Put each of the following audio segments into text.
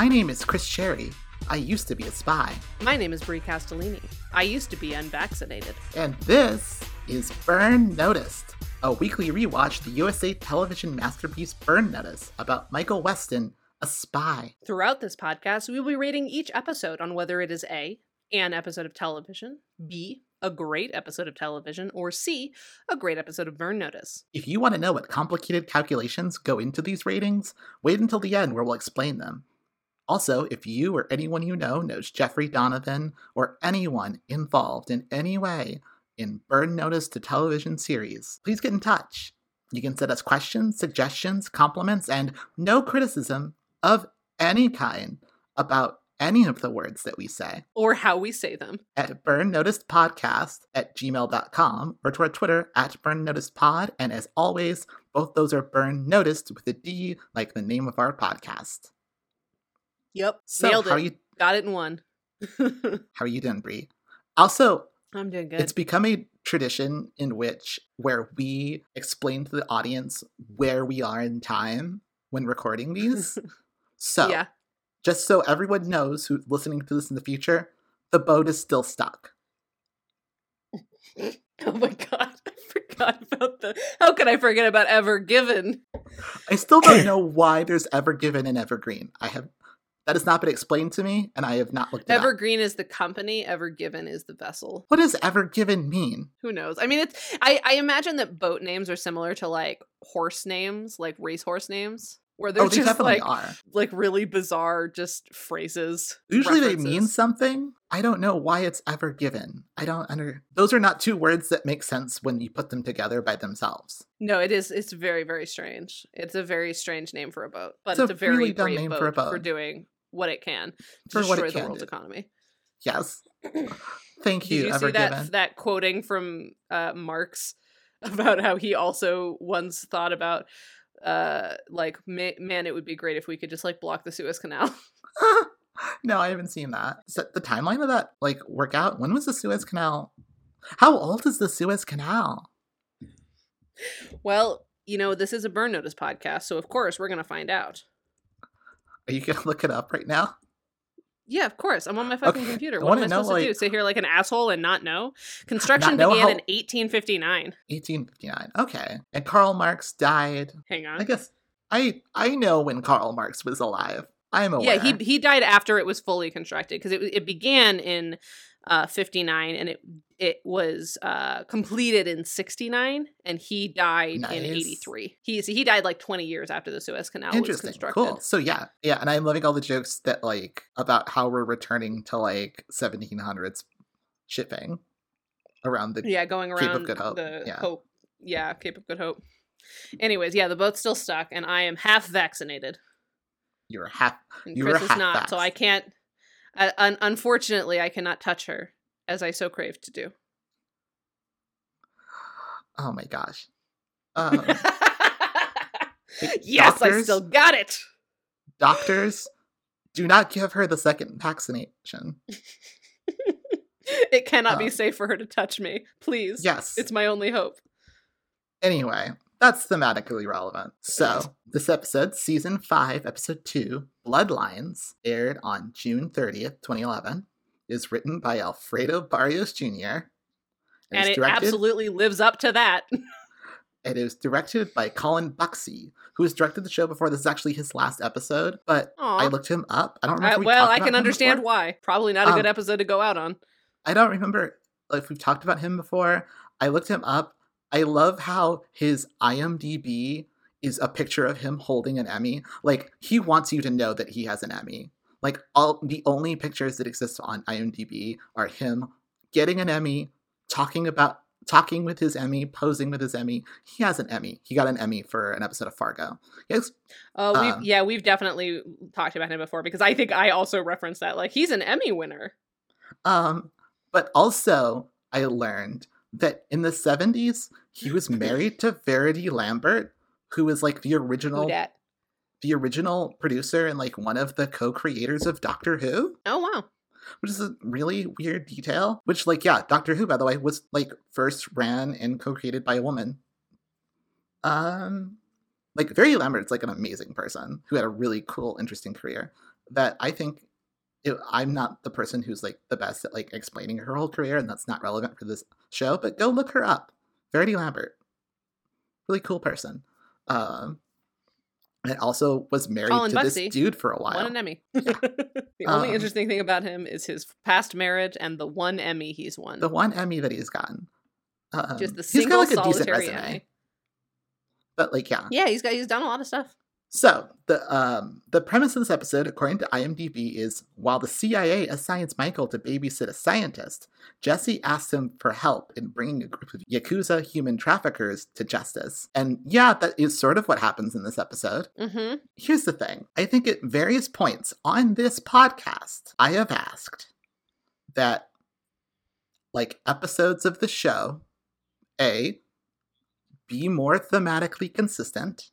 My name is Chris Cherry. I used to be a spy. My name is Brie Castellini. I used to be unvaccinated. And this is Burn Noticed, a weekly rewatch the USA television masterpiece Burn Notice about Michael Weston, a spy. Throughout this podcast, we will be rating each episode on whether it is A, an episode of television, B, a great episode of television, or C, a great episode of Burn Notice. If you want to know what complicated calculations go into these ratings, wait until the end where we'll explain them. Also, if you or anyone you know knows Jeffrey Donovan or anyone involved in any way in Burn Notice to television series, please get in touch. You can send us questions, suggestions, compliments, and no criticism of any kind about any of the words that we say Or how we say them. at burnnoticedpodcast at gmail.com or to our Twitter at burnnoticedpod. And as always, both those are burn noticed with a D like the name of our podcast. Yep. So Nailed it. you Got it in one. how are you doing, Brie? Also, I'm doing good. it's become a tradition in which where we explain to the audience where we are in time when recording these. so yeah. just so everyone knows who's listening to this in the future, the boat is still stuck. Oh my god. I forgot about the How could I forget about Ever Given? I still don't know why there's Ever Given and Evergreen. I have that has not been explained to me, and I have not looked at it up. Evergreen is the company, Ever Given is the vessel. What does Ever Given mean? Who knows? I mean, it's I I imagine that boat names are similar to like horse names, like racehorse names, where they're oh, they just like are. like really bizarre just phrases. Usually they mean something. I don't know why it's Ever Given. I don't under. Those are not two words that make sense when you put them together by themselves. No, it is. It's very, very strange. It's a very strange name for a boat, but It's it's, a very really dumb name boat for a boat. for doing what it can to For what destroy the can world's do. economy. Yes. Thank Did you, you Ever see that Given. that quoting from uh, Marx about how he also once thought about uh like ma- man it would be great if we could just like block the Suez Canal. no, I haven't seen that. Is that the timeline of that like work out? When was the Suez Canal? How old is the Suez Canal? well, you know, this is a burn notice podcast, so of course we're going to find out. Are you gonna look it up right now? Yeah, of course. I'm on my fucking Okay, computer. I What am I know, supposed to do? Sit here like an asshole and not know? Construction know began how- in 1859. 1859. Okay. And Karl Marx died. Hang on. I guess I I know when Karl Marx was alive. I'm aware. Yeah, he he died after it was fully constructed because it it began in uh 59 and it it was uh completed in 69 and he died in 83. He he died like 20 years after the Suez Canal was constructed. Cool. So yeah, yeah, and I'm loving all the jokes that like about how we're returning to like 1700s shipping around the Yeah, going around Cape of Good Hope, the yeah. Hope. Yeah, Cape of Good Hope. Anyways, yeah, the boat's still stuck and I am half vaccinated. you're half And You Chris were is half not, so. I can't. Uh, un- unfortunately, I cannot touch her as I so crave to do. Oh my gosh. Um, yes, I still got it. doctors, do not give her the second vaccination. It cannot be Um, safe for her to touch me. Please. Yes. It's my only hope. Anyway, that's thematically relevant. So, this episode, season 5, episode 2, Bloodlines, aired on June 30th, 2011, is written by Alfredo Barrios Jr. And is it directed, absolutely lives up to that. It is directed by Colin Bucksey, who has directed the show before. This is actually his last episode, but I looked him up. I don't remember. Uh, we well, I can understand why. Probably not a good Um, episode to go out on. I don't remember if we've talked about him before. I looked him up. I love how his IMDb is a picture of him holding an Emmy. Like he wants you to know that he has an Emmy. Like all the only pictures that exist on IMDb are him getting an Emmy, talking about talking with his Emmy, posing with his Emmy. He has an Emmy. He got an Emmy for an episode of Fargo. Yes, Oh, we've, um, yeah, we've definitely talked about him before because I think I also referenced that. Like, he's an Emmy winner. Um, but also, I learned that in the 70s, he was married to Verity Lambert, who was like the original the original producer and like one of the co-creators of Doctor Who, Oh, wow. which is a really weird detail. Which like yeah, Doctor Who by the way was like first ran and co-created by a woman. Um like Verity Lambert's like an amazing person who had a really cool interesting career. that I think it, I'm not the person who's like the best at like explaining her whole career, and that's not relevant for this show. But go look her up, Verity Lambert, really cool person. Um, and also was married Colin to this dude for a while. Won an Emmy. the only Um, interesting thing about him is his past marriage and the one Emmy he's won. the one Emmy that he's gotten. Um, Just the he's single got like a decent resume, Emmy. but like yeah. Yeah, he's got he's done a lot of stuff. So the um the premise of this episode, according to IMDb, is while the CIA assigns Michael to babysit a scientist, Jesse asks him for help in bringing a group of yakuza human traffickers to justice. And yeah, that is sort of what happens in this episode. Mm-hmm. Here's the thing: I think at various points on this podcast, I have asked that like episodes of the show, a be more thematically consistent.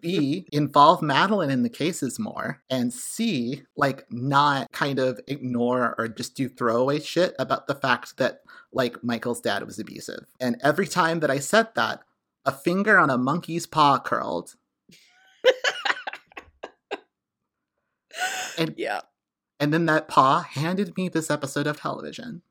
B, involve Madeline in the cases more, and C, like not kind of ignore or just do throwaway shit about the fact that like Michael's dad was abusive. And every time that I said that, a finger on a monkey's paw curled. and Yeah. and then that paw handed me this episode of television.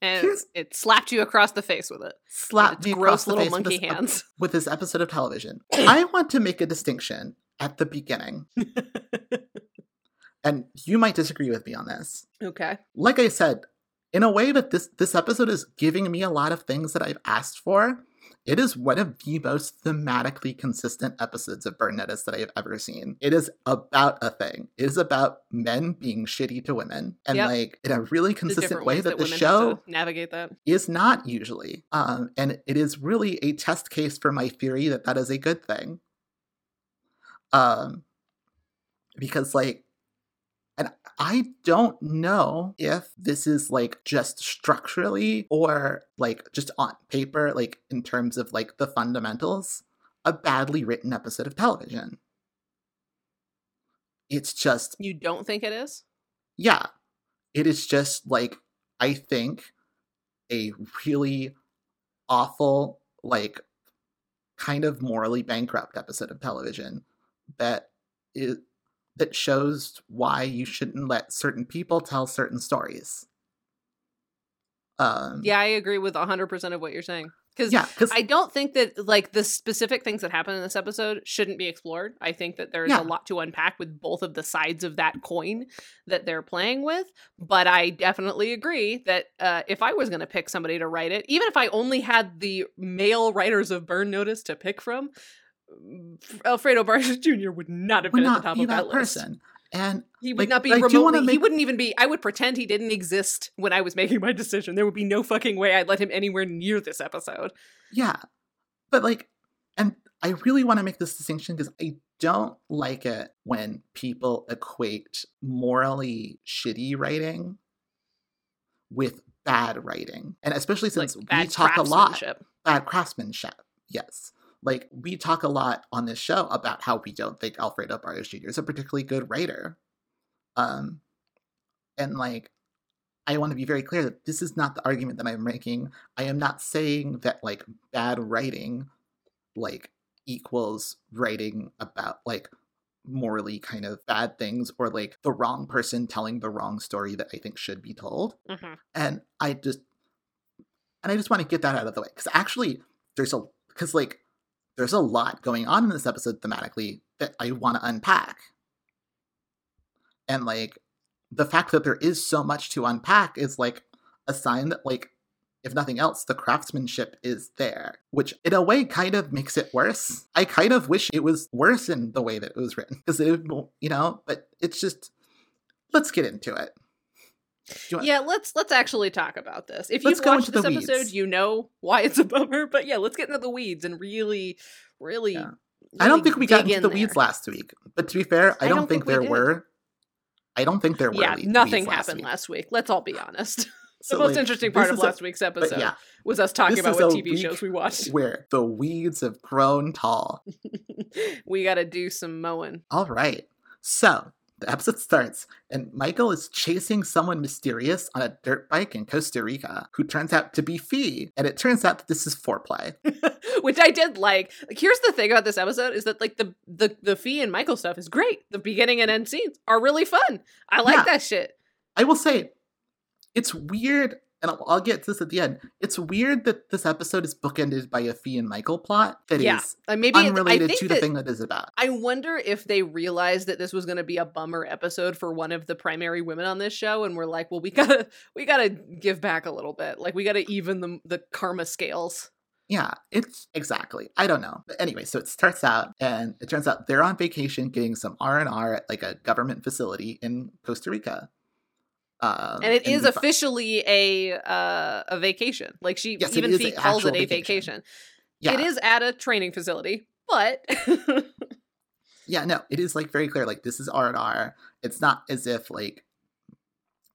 And it slapped you across the face with it. Slapped me gross across the little face with monkey this ep- hands. with this episode of television. I want to make a distinction at the beginning, and you might disagree with me on this. okay. like I said, in a way that this this episode is giving me a lot of things that I've asked for. It is one of the most thematically consistent episodes of Burn Notice that I have ever seen. It is about a thing. It is about men being shitty to women, and Yep. like in a really consistent way ways that the show navigate that. is not usually. Um, and it is really a test case for my theory that that is a good thing. Um, because like, I don't know if this is like just structurally or like just on paper, like in terms of like the fundamentals, a badly written episode of television. It's just You don't think it is? yeah, it is just like I think a really awful, like kind of morally bankrupt episode of television that is that shows why you shouldn't let certain people tell certain stories. Um, Yeah, I agree with 100% of what you're saying. Because yeah, because I don't think that like the specific things that happen in this episode shouldn't be explored. I think that there's Yeah. a lot to unpack with both of the sides of that coin that they're playing with. But I definitely agree that uh, if I was going to pick somebody to write it, even if I only had the male writers of Burn Notice to pick from, Alfredo Barrios Jr. would not have would been at the top be of that, that, list. And He would Like, not be do remotely. wanna He wouldn't even be. I would pretend he didn't exist when I was making my decision. There would be no fucking way I'd let him anywhere near this episode. Yeah. But like and I really want to make this distinction because I don't like it when people equate morally shitty writing with bad writing. And especially since like we talk a lot bad craftsmanship. Yes. Like we talk a lot on this show about how we don't think Alfredo Barrios Jr. is a particularly good writer. Um and like I want to be very clear that this is not the argument that I'm making. I am not saying that like bad writing like equals writing about like morally kind of bad things or like the wrong person telling the wrong story that I think should be told Mhm. and I just and I just want to get that out of the way because actually there's a because like there's a lot going on in this episode thematically that I want to unpack, and like the fact that there is so much to unpack is like a sign that like if nothing else the craftsmanship is there which in a way kind of makes it worse. I kind of wish it was worse in the way that it was written because it you know but it's just let's get into it Yeah, let's let's actually talk about this. If you've watched this episode, weeds. you know why it's a bummer. But yeah, let's get into the weeds and really, really. Yeah. I don't think we got into the in weeds last week. But to be fair, I, I don't, don't think, think there did. were. I don't think there were. Yeah, le- nothing weeds last happened week. last week. Let's all be honest. the most like, interesting part of is a- last week's episode yeah, was us talking about what TV shows we watched. where the weeds have grown tall. we got to do some mowing. All right. So the episode starts and Michael is chasing someone mysterious on a dirt bike in Costa Rica who turns out to be Fee. And it turns out that this is foreplay. Which I did like. Like here's the thing about this episode is that like the the the Fee and Michael stuff is great. The beginning and end scenes are really fun. I like Yeah. that shit. I will say, it's weird, and I'll, I'll get to this at the end. It's weird that this episode is bookended by a Fee and Michael plot that is yeah. Like maybe unrelated to the thing that is about. I wonder if they realized that this was going to be a bummer episode for one of the primary women on this show, and we're like, well, we gotta, we gotta give back a little bit. Like, we gotta even the the karma scales. Yeah, it's exactly. I don't know. But anyway, so it starts out, and it turns out they're on vacation getting some R and R at like a government facility in Costa Rica. Um, and it is officially a uh, a vacation. Like she Yes, even Fee calls it a vacation. vacation. yeah, It is at a training facility, but yeah, no, it is like very clear. Like this is R and R. It's not as if like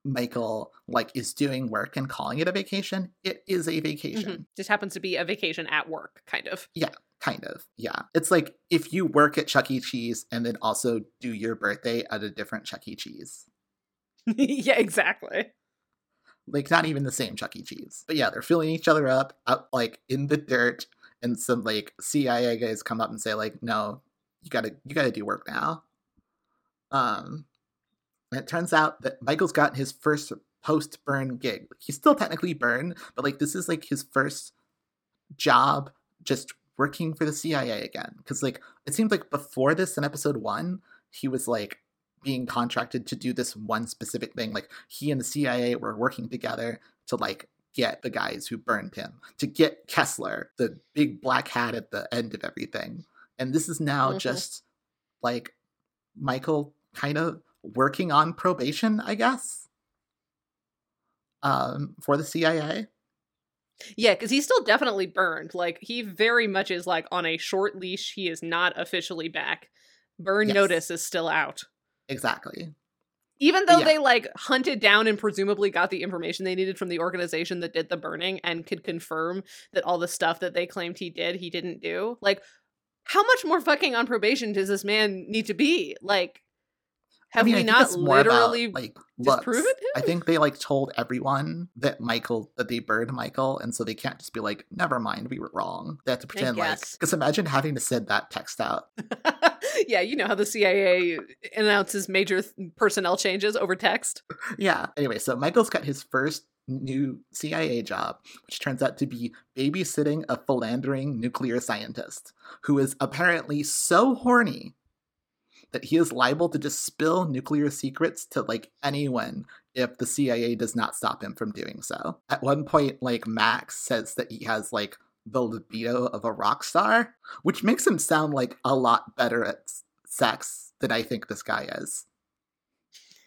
Michael like is doing work and calling it a vacation. It is a vacation. Mhm. just happens to be a vacation at work, kind of. Yeah, kind of, yeah. It's like if you work at Chuck E. Cheese and then also do your birthday at a different Chuck E. Cheese. yeah, exactly. Like not even the same Chuck E. Cheese. But yeah, they're filling each other up out like in the dirt, and some like CIA guys come up and say like, "No, you gotta you gotta do work now." Um, and it turns out that Michael's got his first post burn gig. He's still technically burned, but like this is like his first job just working for the CIA again. Because like it seems like before this in episode one, he was like being contracted to do this one specific thing. Like he and the CIA were working together to like get the guys who burned him, to get Kessler, the big black hat at the end of everything. And this is now Mhm. just like Michael kind of working on probation, I guess. Um, for the CIA. Yeah, because he's still definitely burned. Like he very much is like on a short leash. He is not officially back. Burn Yes. notice is still out. Exactly. Even though Yeah. they like hunted down and presumably got the information they needed from the organization that did the burning and could confirm that all the stuff that they claimed he did, he didn't do. Like, how much more fucking on probation does this man need to be? Like, have I mean, we not more about, literally like disproven him? I think they like told everyone that Michael that they burned Michael, and so they can't just be like, "Never mind, we were wrong." They have to pretend like because imagine having to send that text out. yeah, you know how the CIA announces major th- personnel changes over text. Yeah. Anyway, so Michael's got his first new CIA job, which turns out to be babysitting a philandering nuclear scientist who is apparently so horny that he is liable to just spill nuclear secrets to like anyone if the CIA does not stop him from doing so. At one point, like Max says that he has like the libido of a rock star, which makes him sound like a lot better at sex than I think this guy is.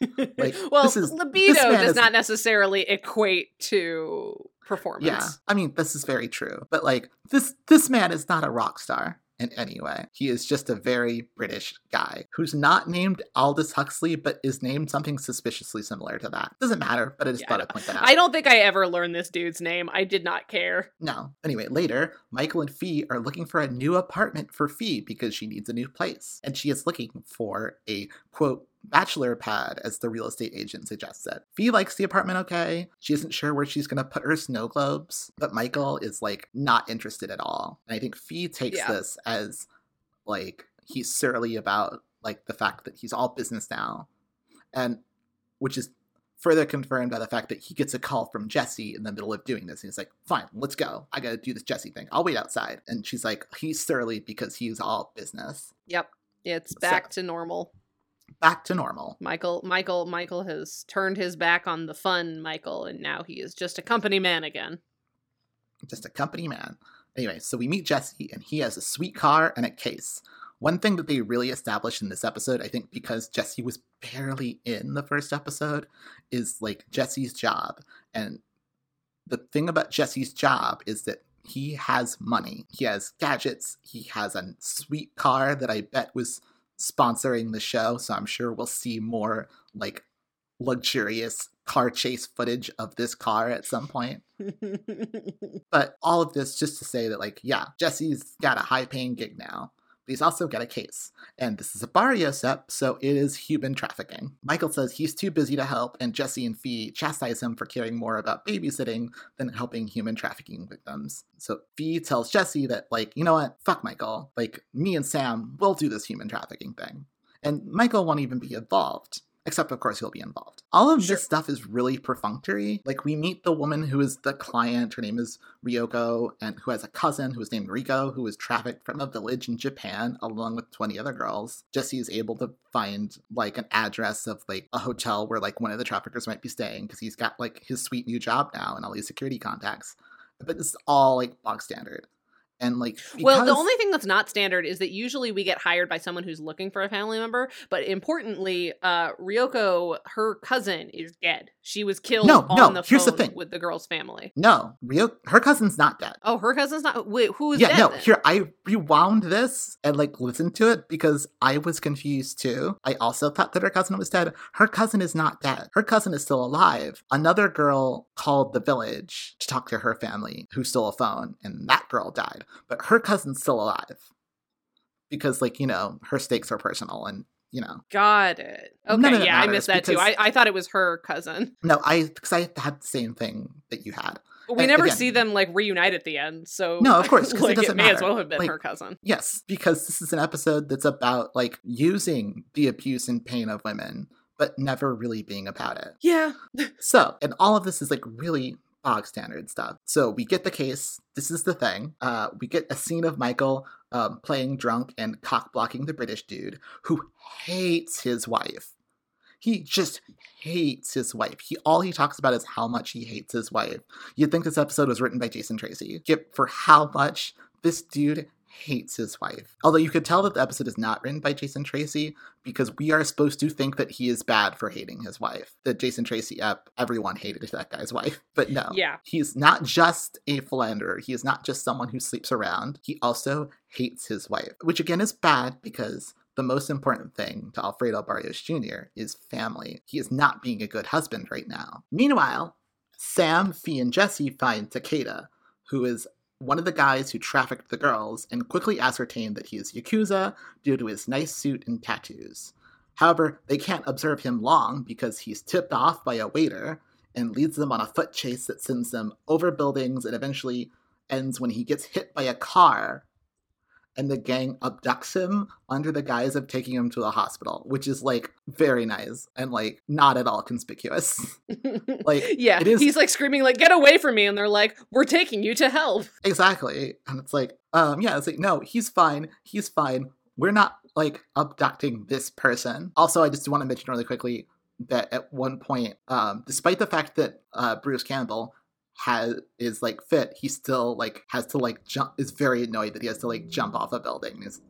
Like, well, this is- libido does is- not necessarily equate to performance. Yeah, I mean this is very true. But like this this man is not a rock star in any way. He is just a very British guy who's not named Aldous Huxley, but is named something suspiciously similar to that. Doesn't matter, but I just Yeah, thought I'd point that out. I don't think I ever learned this dude's name. I did not care. No. Anyway, later, Michael and Fee are looking for a new apartment for Fee because she needs a new place. And she is looking for a quote bachelor pad, as the real estate agent suggested. Fee likes the apartment okay. She isn't sure where she's gonna put her snow globes, but Michael is like not interested at all. And I think Fee takes Yeah. this as like he's surly about like the fact that he's all business now. And which is further confirmed by the fact that he gets a call from Jesse in the middle of doing this. And he's like, fine, let's go. I gotta do this Jesse thing. I'll wait outside. And she's like, he's surly because he's all business. Yep. It's back to normal. Back to normal. Michael Michael Michael has turned his back on the fun Michael and now he is just a company man again. Just a company man. Anyway, so we meet Jesse, and he has a sweet car and a case. One thing that they really established in this episode, I think because Jesse was barely in the first episode, is like Jesse's job. And the thing about Jesse's job is that he has money. He has gadgets. He has a sweet car that I bet was sponsoring the show. So I'm sure we'll see more like luxurious car chase footage of this car at some point. But all of this just to say that, like, yeah, Jesse's got a high paying gig now. He's also got a case. And this is a Barrios ep, so it is human trafficking. Michael says he's too busy to help, and Jesse and Fee chastise him for caring more about babysitting than helping human trafficking victims. So Fee tells Jesse that, like, you know what? Fuck Michael. Like, me and Sam will do this human trafficking thing. And Michael won't even be involved. Except, of course, he'll be involved. All of Sure. this stuff is really perfunctory. Like, we meet the woman who is the client. Her name is Ryoko, and who has a cousin who is named Riko, who was trafficked from a village in Japan along with 20 other girls. Jesse is able to find, like, an address of, like, a hotel where, like, one of the traffickers might be staying because he's got, like, his sweet new job now and all these security contacts. But this is all, like, bog standard. And, like, Well, the only thing that's not standard is that usually we get hired by someone who's looking for a family member. But importantly, uh, Ryoko, her cousin, is dead. She was killed No, on no, the here's the thing. with the girl's family. No, Ryo, her cousin's not dead. Oh, her cousin's not. Wait, who is yeah, dead? no. then? Here, I rewound this and like listened to it because I was confused too. I also thought that her cousin was dead. Her cousin is not dead. Her cousin is still alive. Another girl called the village to talk to her family who stole a phone, and that girl died. But her cousin's still alive because, like, you know, her stakes are personal and. You know, Got it. Okay, yeah, I missed that too. I, I thought it was her cousin. no, I because I had the same thing that you had. We And never again- see them like reunite at the end, so No, of course, 'cause it like, doesn't may as matter. well have been Like- her cousin. Yes, because this is an episode that's about like using the abuse and pain of women, but never really being about it. Yeah. So, and all of this is like really bog standard stuff. So we get the case. This is the thing. Uh, we get a scene of Michael um, playing drunk and cock blocking the British dude who hates his wife. He just hates his wife. He all he talks about is how much he hates his wife. You'd think this episode was written by Jason Tracey. Get for how much this dude hates his wife. Although you could tell that the episode is not written by Jason Tracey because we are supposed to think that he is bad for hating his wife. That Jason Tracey up, everyone hated that guy's wife. But no. Yeah. He's not just a philanderer. He is not just someone who sleeps around. He also hates his wife, which again is bad because the most important thing to Alfredo Barrios Jr. is family. He is not being a good husband right now. Meanwhile, Sam, Fee, and Jesse find Takeda, who is one of the guys who trafficked the girls, and quickly ascertain that he is Yakuza due to his nice suit and tattoos. However, they can't observe him long because he's tipped off by a waiter and leads them on a foot chase that sends them over buildings and eventually ends when he gets hit by a car and the gang abducts him under the guise of taking him to the hospital, which is like very nice and like not at all conspicuous. Like, yeah, it is- he's like screaming like "Get away from me!" and they're like, "We're taking you to hell." exactly. And it's like, um, yeah, it's like, no, he's fine. He's fine. We're not like abducting this person. Also, I just want to mention really quickly that at one point, um, despite the fact that uh, Bruce Campbell has is like fit, he still like has to like jump. Is very annoyed that he has to like jump off a building. He's-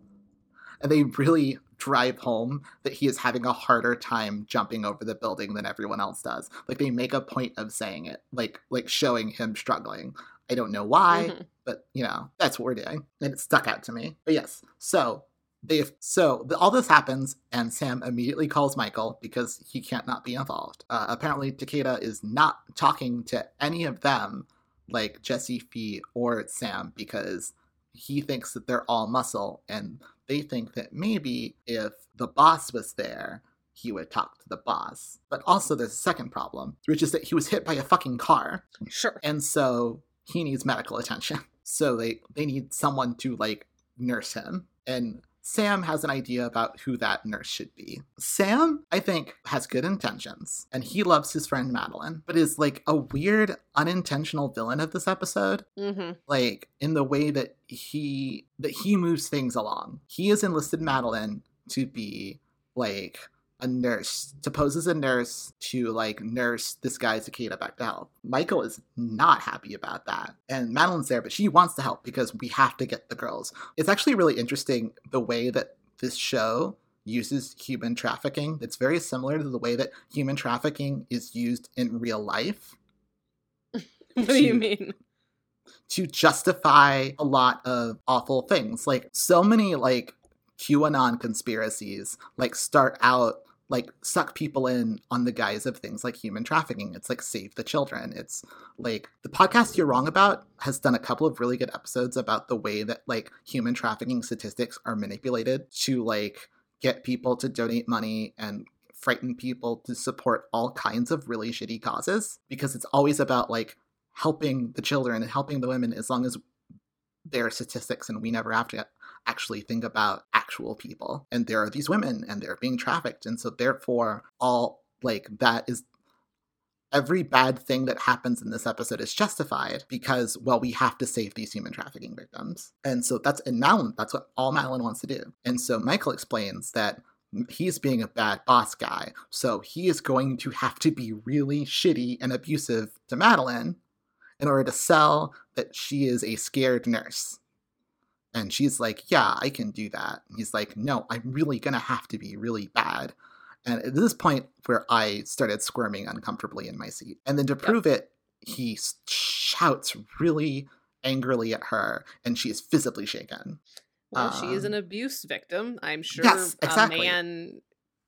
and they really drive home that he is having a harder time jumping over the building than everyone else does. Like they make a point of saying it, like like showing him struggling. I don't know why Mhm. but you know that's what we're doing and it stuck out to me but yes so they so the, all this happens and sam immediately calls michael because he can't not be involved. Uh, apparently takeda is not talking to any of them like jesse fee or sam because he thinks that they're all muscle and they think that maybe if the boss was there he would talk to the boss. But also there's a second problem which is that he was hit by a fucking car. Sure. and so he needs medical attention. So they they need someone to like nurse him. And sam has an idea about who that nurse should be. Sam i think has good intentions and he loves his friend madeline but is like a weird unintentional villain of this episode. Hmm like in the way that he that he moves things along. He has enlisted madeline to be like a nurse to pose as a nurse to like nurse this guy Takeda back to health. Michael is not happy about that. And Madeline's there, but she wants to help because we have to get the girls. It's actually really interesting the way that this show uses human trafficking. It's very similar to the way that human trafficking is used in real life What do you mean? to justify a lot of awful things. Like so many like QAnon conspiracies like start out like suck people in on the guise of things like human trafficking. It's like save the children. It's like the podcast you're wrong about has done a couple of really good episodes about the way that like human trafficking statistics are manipulated to like get people to donate money and frighten people to support all kinds of really shitty causes because it's always about like helping the children and helping the women as long as they're statistics and we never have to actually think about actual people. And there are these women and they're being trafficked. And so therefore all like that is every bad thing that happens in this episode is justified because well we have to save these human trafficking victims and so that's and Madeline that's what all Madeline wants to do and so Michael explains that he's being a bad boss guy so he is going to have to be really shitty and abusive to Madeline in order to sell that she is a scared nurse and she's like yeah I can do that And he's like no I'm really gonna have to be really bad and at this point, where I started squirming uncomfortably in my seat. And then to prove it, he shouts really angrily at her, and she is visibly shaken. Well, um, she is an um, abuse victim. I'm sure yes, exactly. a man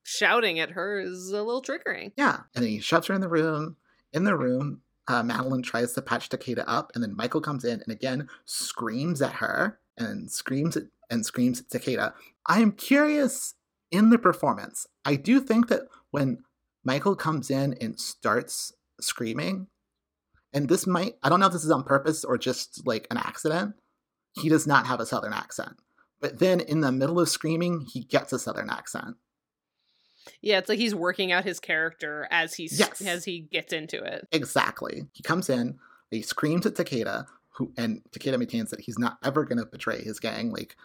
shouting at her is a little triggering. Yeah. And he shoves her in the room. In the room, uh, Madeline tries to patch Takeda up, and then Michael comes in and again screams at her and screams at, and screams at Takeda. I am curious in the performance, I do think that when Michael comes in and starts screaming, and this might, I don't know if this is on purpose or just like an accident, he does not have a Southern accent. But then in the middle of screaming, he gets a Southern accent. Yeah, it's like he's working out his character as he's yes. as he gets into it. Exactly. He comes in, he screams at Takeda, who and Takeda maintains that he's not ever gonna betray his gang. Like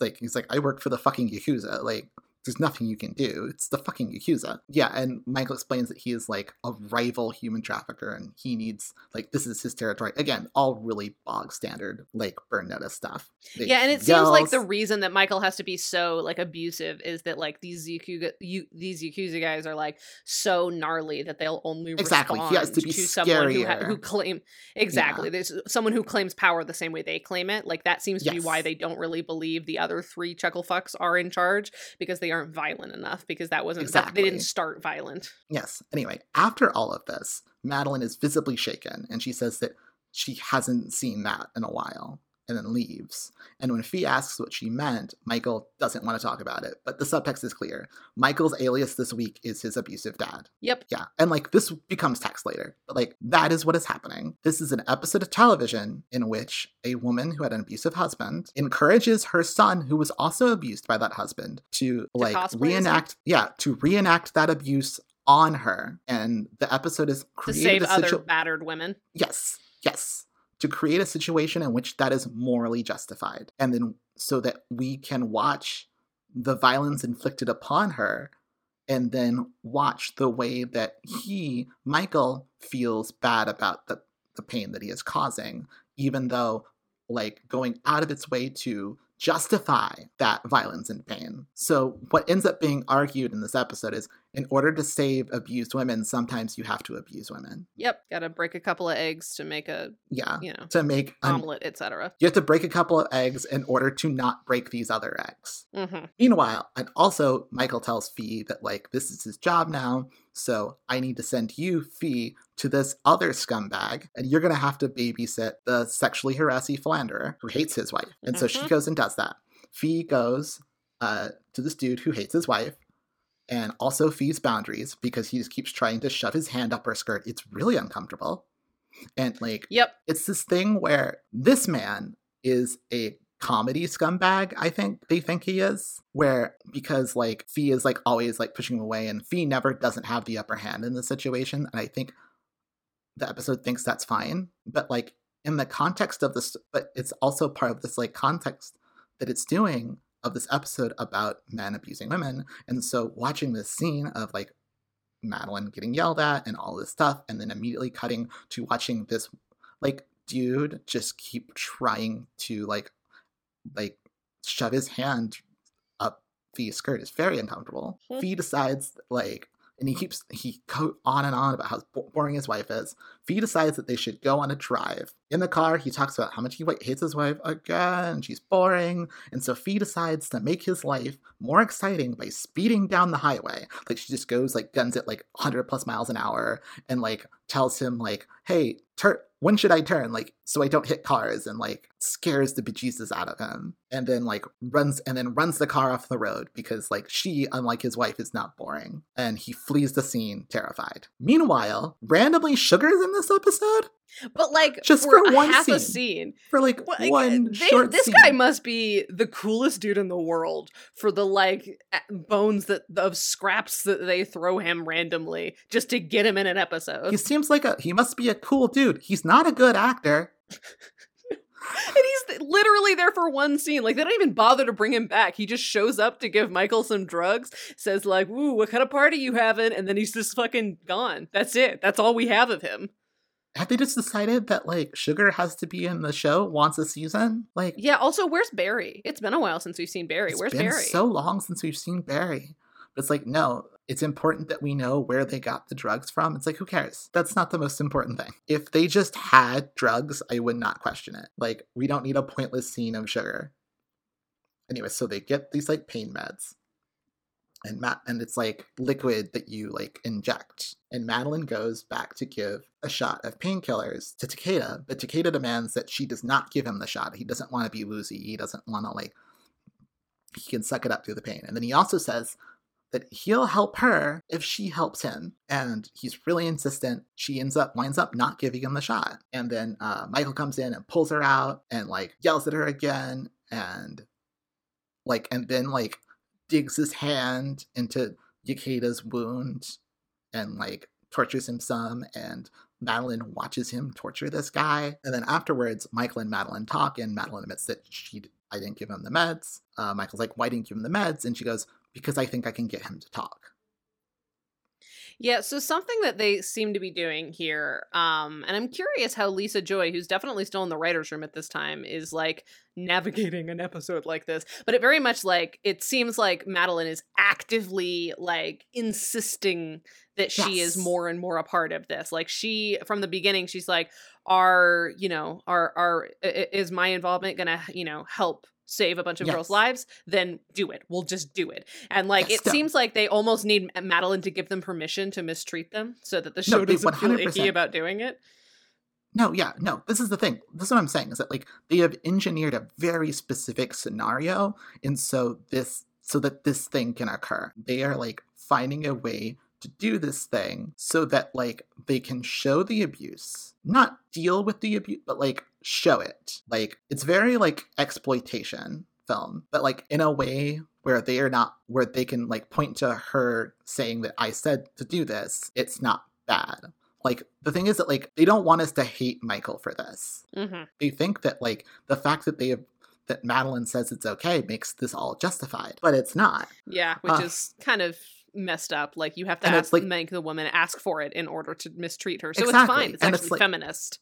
like he's like, I work for the fucking Yakuza. Like there's nothing you can do. It's the fucking Yakuza. Yeah, and Michael explains that he is like a rival human trafficker and he needs, like, this is his territory. Again, all really bog standard, like, burn notice stuff. It yeah, and it yells. seems like the reason that Michael has to be so, like, abusive is that, like, these Yakuza, you, these Yakuza guys are, like, so gnarly that they'll only exactly. respond he has to, be to someone who, ha- who claim, exactly, yeah. there's someone who claims power the same way they claim it. Like, that seems to yes. be why they don't really believe the other three chuckle fucks are in charge because they aren't violent enough because that wasn't exactly. they didn't start violent. Yes. Anyway, after all of this, Madeline is visibly shaken and she says that she hasn't seen that in a while and then leaves. And when Fee asks what she meant, Michael doesn't want to talk about it. But the subtext is clear. Michael's alias this week is his abusive dad. Yep. Yeah. And like this becomes text later. But like that is what is happening. This is an episode of television in which a woman who had an abusive husband encourages her son, who was also abused by that husband, to, to like reenact, yeah, to reenact that abuse on her. And the episode is created to save situ- other battered women. Yes. Yes to create a situation in which that is morally justified. And then so that we can watch the violence inflicted upon her and then watch the way that he, Michael, feels bad about the, the pain that he is causing, even though, like, going out of its way to justify that violence and pain. So, what ends up being argued in this episode is in order to save abused women, sometimes you have to abuse women. Yep, got to break a couple of eggs to make a yeah, you know, to make omelet, etc. You have to break a couple of eggs in order to not break these other eggs. Mm-hmm. Meanwhile, and also Michael tells Fee that like this is his job now, so I need to send you Fee to this other scumbag, and you're gonna have to babysit the sexually harassing philanderer who hates his wife. And mm-hmm. so she mm-hmm. goes and does that. Fee goes uh, to this dude who hates his wife and also Fee's boundaries because he just keeps trying to shove his hand up her skirt. It's really uncomfortable. And like, yep, it's this thing where this man is a comedy scumbag, I think they think he is. Where because like Fee is like always like pushing him away, and Fee never doesn't have the upper hand in the situation. And I think the episode thinks that's fine. But like in the context of this, but it's also part of this like context that it's doing of this episode about men abusing women. And so watching this scene of like Madeline getting yelled at and all this stuff, and then immediately cutting to watching this like dude just keep trying to like like shove his hand up Fee's skirt is very uncomfortable. Mm-hmm. Fee decides like and he keeps he go on and on about how boring his wife is. Fee decides that they should go on a drive. In the car, he talks about how much he hates his wife again. She's boring, and so Fee decides to make his life more exciting by speeding down the highway. Like she just goes like guns it like 100 plus miles an hour, and like tells him like, "Hey, turn." When should I turn? Like, so I don't hit cars and like scares the bejesus out of him. And then like runs and then runs the car off the road because like she, unlike his wife, is not boring. And he flees the scene terrified. Meanwhile, randomly Sugar's in this episode. But like just for, for one half scene. a scene. For like, Well, one they- short this scene. guy must be the coolest dude in the world for the like bones that of scraps that they throw him randomly just to get him in an episode. He seems like a he must be a cool dude. He's not a good actor. and he's literally there for one scene. Like they don't even bother to bring him back. He just shows up to give Michael some drugs, says like, "Woo, what kind of party you having?" and then he's just fucking gone. That's it. That's all we have of him. Have they just decided that like Sugar has to be in the show once a season? Like Yeah. Also, where's Barry? It's been a while since we've seen Barry. It's where's been Barry? so long since we've seen Barry. But it's like, no, it's important that we know where they got the drugs from. It's like, who cares? That's not the most important thing. If they just had drugs, I would not question it. Like, we don't need a pointless scene of sugar. Anyway, so they get these like pain meds. And Matt and it's like liquid that you like inject. And Madeline goes back to give a shot of painkillers to Takeda, but Takeda demands that she does not give him the shot. He doesn't want to be woozy. He doesn't want to like he can suck it up through the pain. And then he also says that he'll help her if she helps him. And he's really insistent. She ends up winds up not giving him the shot. And then uh, Michael comes in and pulls her out and like yells at her again and like and then like digs his hand into Takeda's wound and like tortures him some and Madeline watches him torture this guy. And then afterwards, Michael and Madeline talk, and Madeline admits that she I didn't give him the meds. Uh, Michael's like, why didn't you give him the meds? And she goes, because I think I can get him to talk. Yeah, so something that they seem to be doing here, um, and I'm curious how Lisa Joy, who's definitely still in the writer's room at this time, is like navigating an episode like this. But it very much like it seems like Madeline is actively like insisting that she is more and more a part of this. Like she from the beginning, she's like, Are, you know, are are is my involvement gonna, you know, help save a bunch of girls' lives? Then do it. We'll just do it. And like Yes, it seems like they almost need Madeline to give them permission to mistreat them so that the show they doesn't feel icky 100%. about doing it. No, yeah, no. This is the thing. This is what I'm saying is that like they have engineered a very specific scenario, and so this so that this thing can occur. They are like finding a way to do this thing so that like they can show the abuse, not deal with the abuse, but like show it. Like it's very like exploitation film, but like in a way where they are not where they can like point to her saying that I said to do this. It's not bad. Like the thing is that like they don't want us to hate Michael for this. Mm-hmm. They think that like the fact that they have that Madeline says it's okay makes this all justified, but it's not. Yeah, which Uh, is kind of messed up. Like you have to ask, like- make the woman ask for it in order to mistreat her. So it's fine. It's and actually it's like- feminist.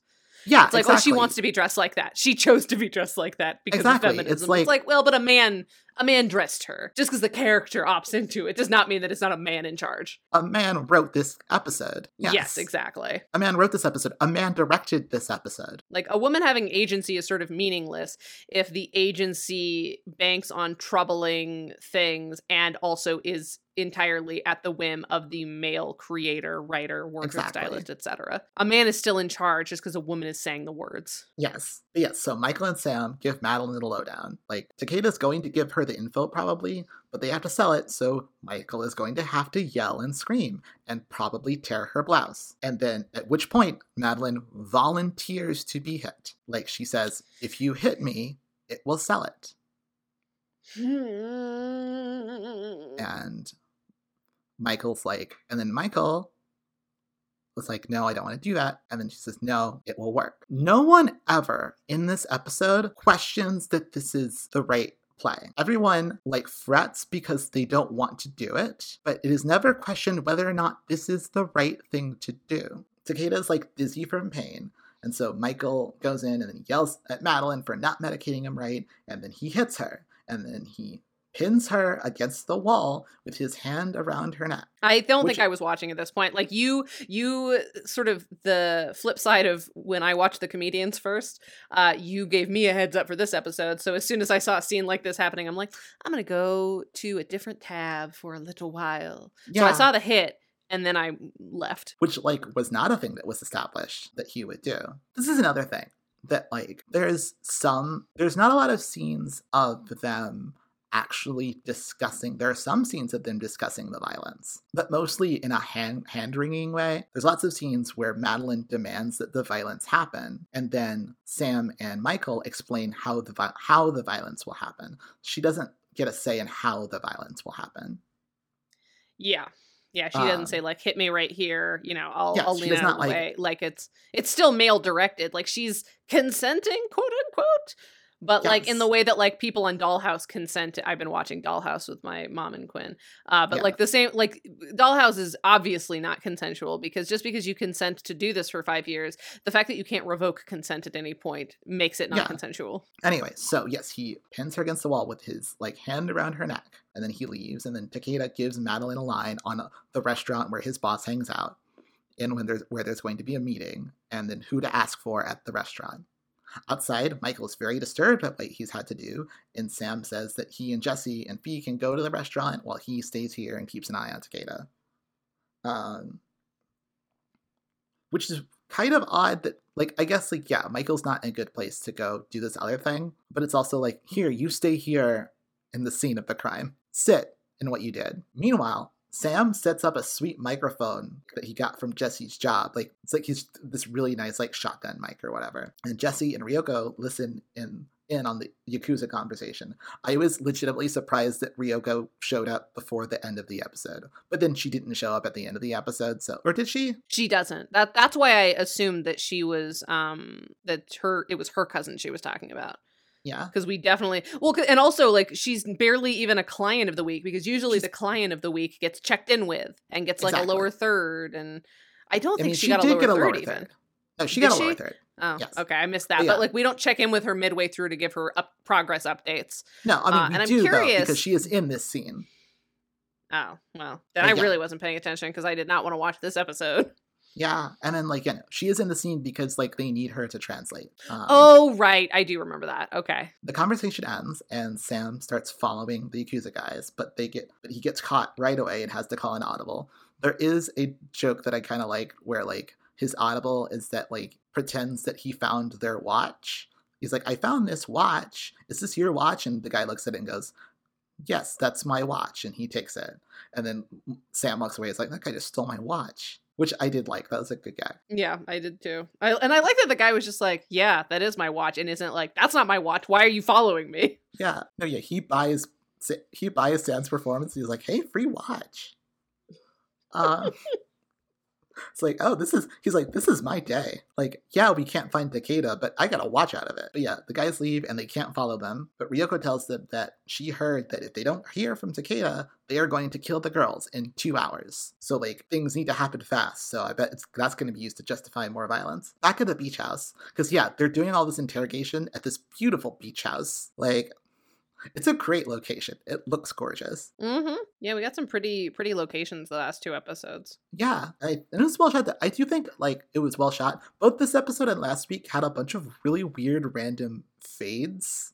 Yeah, It's like, oh, she wants to be dressed like that. She chose to be dressed like that because Exactly, of it's feminism. like- it's like, well, but a man, a man dressed her. Just because the character opts into it does not mean that it's not a man in charge. A man wrote this episode. Yes. yes exactly. A man wrote this episode. A man directed this episode. Like a woman having agency is sort of meaningless if the agency banks on troubling things and also is entirely at the whim of the male creator, writer, wardrobe Exactly. stylist, etc. A man is still in charge just because a woman is saying the words. Yes. But yes, so Michael and Sam give Madeline the lowdown. Like, Takeda's going to give her the info probably, but they have to sell it, so Michael is going to have to yell and scream and probably tear her blouse. And then, at which point, Madeline volunteers to be hit. Like, she says, if you hit me, it will sell it. And Michael's like, and then Michael was like, no, I don't want to do that. And then she says, no, it will work. No one ever in this episode questions that this is the right play. Everyone like frets because they don't want to do it, but it is never questioned whether or not this is the right thing to do. Takeda's like dizzy from pain. And so Michael goes in and then he yells at Madeline for not medicating him right, and then he hits her, and then he pins her against the wall with his hand around her neck. I don't Which- think I was watching at this point. Like you, you sort of the flip side of when I watched the comedians first. Uh, you gave me a heads up for this episode, so as soon as I saw a scene like this happening, I'm like, I'm gonna go to a different tab for a little while. So I saw the hit, and then I left. which like was not a thing that was established that he would do. This is another thing that like there's some there's not a lot of scenes of them actually discussing there are some scenes of them discussing the violence but mostly in a hand hand wringing way there's lots of scenes where madeline demands that the violence happen and then sam and michael explain how the how the violence will happen she doesn't get a say in how the violence will happen Yeah. Yeah, she doesn't Um, say like hit me right here, you know, I'll Yeah, I'll she lean does out not, of the like- way. Like it's it's still male directed. Like she's consenting, quote unquote. But like in the way that like people on Dollhouse consent. I've been watching Dollhouse with my mom and Quinn. Uh but Yeah. like the same like Dollhouse is obviously not consensual because just because you consent to do this for 5 years, the fact that you can't revoke consent at any point makes it not Yeah. consensual. Anyway, so yes, he pins her against the wall with his like hand around her neck, and then he leaves. And then Takeda gives Madeline a line on the restaurant where his boss hangs out, and when there's where there's going to be a meeting, and then who to ask for at the restaurant. Outside, Michael is very disturbed at what he's had to do, and Sam says that he and Jesse and Fee can go to the restaurant while he stays here and keeps an eye on Takeda. Um, which is kind of odd that like I guess like yeah, Michael's not in a good place to go do this other thing, but it's also like here you stay here in the scene of the crime. Sit in what you did. Meanwhile, Sam sets up a sweet microphone that he got from Jesse's job. Like it's like he's this really nice like shotgun mic or whatever. And Jesse and Ryoko listen in in on the Yakuza conversation. I was legitimately surprised that Ryoko showed up before the end of the episode. But then she didn't show up at the end of the episode, so or did she? She doesn't. That that's why I assumed that she was um that her it was her cousin she was talking about. Yeah. because we definitely well and also like she's barely even a client of the week because usually She's- the client of the week gets checked in with and gets like a lower third and i don't I think mean, she, she, got a did lower get a third lower even third. No, she Did got a lower she? third. oh Yes. okay i missed that But but like we don't check in with her midway through to give her up progress updates No, I mean Uh, we and I'm do though curious- because she is in this scene. oh well then But i yeah. really wasn't paying attention because i did not want to watch this episode Yeah, and then like you know, she is in the scene because like they need her to translate. Um, oh right i do remember that okay the conversation ends and Sam starts following the Yakuza guys, but they get but he gets caught right away and has to call an audible. There is a joke that I kind of like where like his audible is that like pretends that he found their watch. He's like, "I found this watch. Is this your watch?" And the guy looks at it and goes, "Yes, that's my watch." And he takes it. And then Sam walks away. He's like, "That guy just stole my watch," which I did like. That was a good gag. yeah i did too I, and i like that the guy was just like yeah that is my watch and isn't like that's not my watch why are you following me Yeah, no, yeah, he buys he buys Sam's performance. He's like, "Hey, free watch." Uh, it's like, oh, this is. He's like, this is my day. Like, yeah, we can't find Takeda, but I got a watch out of it. But yeah, the guys leave and they can't follow them. But Ryoko tells them that she heard that if they don't hear from Takeda, they are going to kill the girls in two hours. So like, things need to happen fast. So I bet that's going to be used to justify more violence. Back at the beach house, because yeah, they're doing all this interrogation at this beautiful beach house. Like, it's a great location. It looks gorgeous. Mm-hmm. Yeah, we got some pretty pretty locations the last two episodes. Yeah, I, and it was well shot. I do think like it was well shot. Both this episode and last week had a bunch of really weird random fades.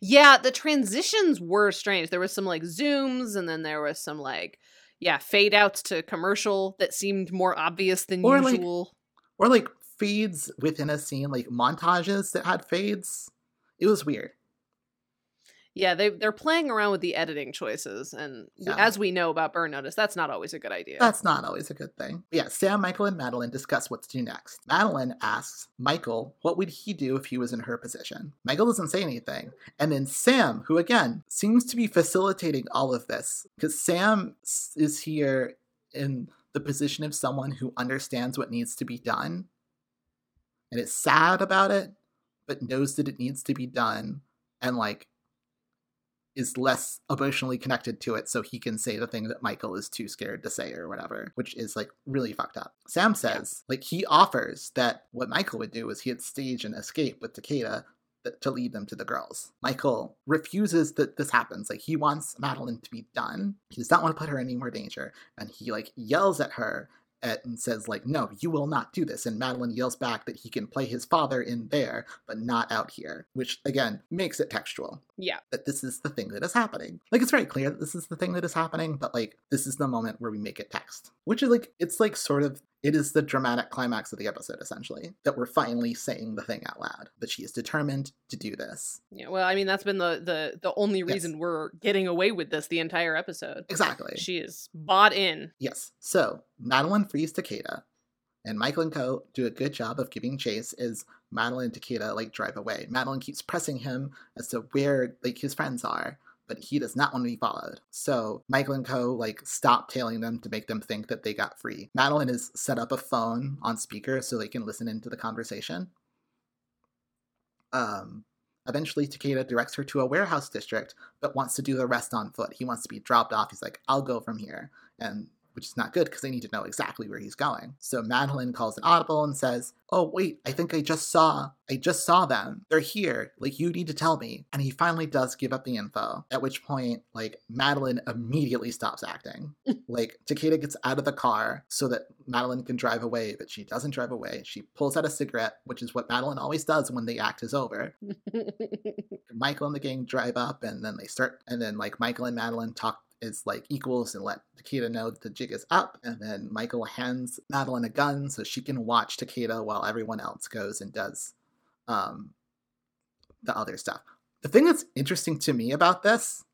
Yeah, the transitions were strange. There was some like zooms, and then there was some like yeah fade outs to commercial that seemed more obvious than Or, like, usual. Or like fades within a scene, like montages that had fades. It was weird. Yeah, they they're playing around with the editing choices, and Yeah. as we know about Burn Notice, that's not always a good idea. That's not always a good thing. Yeah, Sam, Michael, and Madeline discuss what to do next. Madeline asks Michael what would he do if he was in her position. Michael doesn't say anything. And then Sam, who again seems to be facilitating all of this, because Sam is here in the position of someone who understands what needs to be done and is sad about it, but knows that it needs to be done and like is less emotionally connected to it so he can say the thing that Michael is too scared to say or whatever, which is like really fucked up. Sam says, like, he offers that what Michael would do is he'd stage an escape with Takeda to lead them to the girls. Michael refuses that this happens. Like he wants Madeline to be done. He does not want to put her in any more danger, and he like yells at her and says like, "No, you will not do this." And Madeline yells back that he can play his father in there, but not out here, which again makes it textual Yeah. that this is the thing that is happening. Like it's very clear that this is the thing that is happening, but like this is the moment where we make it text, which is like it's like sort of it is the dramatic climax of the episode essentially that we're finally saying the thing out loud that she is determined to do this. Yeah. Well, I mean, that's been the the the only Yes. reason we're getting away with this the entire episode. Exactly. She is bought in. Yes. So Madeline frees Takeda, and Michael and Co. do a good job of giving chase as Madeline and Takeda like drive away. Madeline keeps pressing him as to where like his friends are, but he does not want to be followed. So Michael and Co. like stop tailing them to make them think that they got free. Madeline has set up a phone on speaker so they can listen into the conversation. Um Eventually, Takeda directs her to a warehouse district, but wants to do the rest on foot. He wants to be dropped off. He's like, I'll go from here. And which is not good because they need to know exactly where he's going. So Madeline calls an audible and says, "Oh wait, I think I just saw, I just saw them. They're here. Like you need to tell me." And he finally does give up the info. At which point, like Madeline immediately stops acting. like Takeda gets out of the car so that Madeline can drive away, but she doesn't drive away. She pulls out a cigarette, which is what Madeline always does when the act is over. Michael and the gang drive up, and then they start, and then like Michael and Madeline talk as like equals and let Takeda know that the jig is up, and then Michael hands Madeline a gun so she can watch Takeda while everyone else goes and does um the other stuff. The thing that's interesting to me about this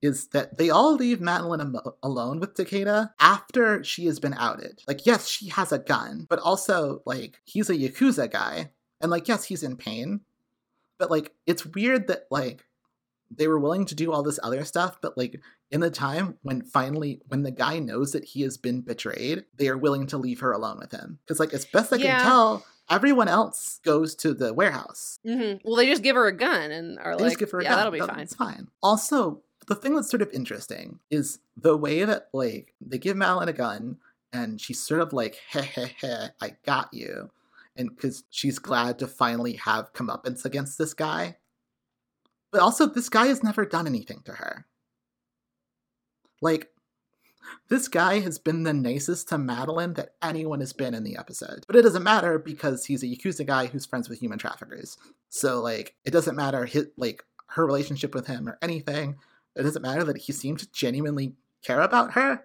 is that they all leave Madeline am- alone with Takeda after she has been outed. Like, yes, she has a gun, but also, like, he's a Yakuza guy. And, like, yes, he's in pain. But, like, it's weird that, like, they were willing to do all this other stuff, but, like, in the time when finally, when the guy knows that he has been betrayed, they are willing to leave her alone with him. Because, like, as best I Yeah. can tell, everyone else goes to the warehouse. hmm Well, they just give her a gun and are They like, just give her a yeah, gun. that'll be That- fine. It's fine. Also, the thing that's sort of interesting is the way that like they give Madeline a gun and she's sort of like, heh heh heh, I got you. And because she's glad to finally have comeuppance against this guy. But also, this guy has never done anything to her. Like, this guy has been the nicest to Madeline that anyone has been in the episode. But it doesn't matter because he's a Yakuza guy who's friends with human traffickers. So, like, it doesn't matter his, like, her relationship with him or anything. It doesn't matter that he seemed to genuinely care about her.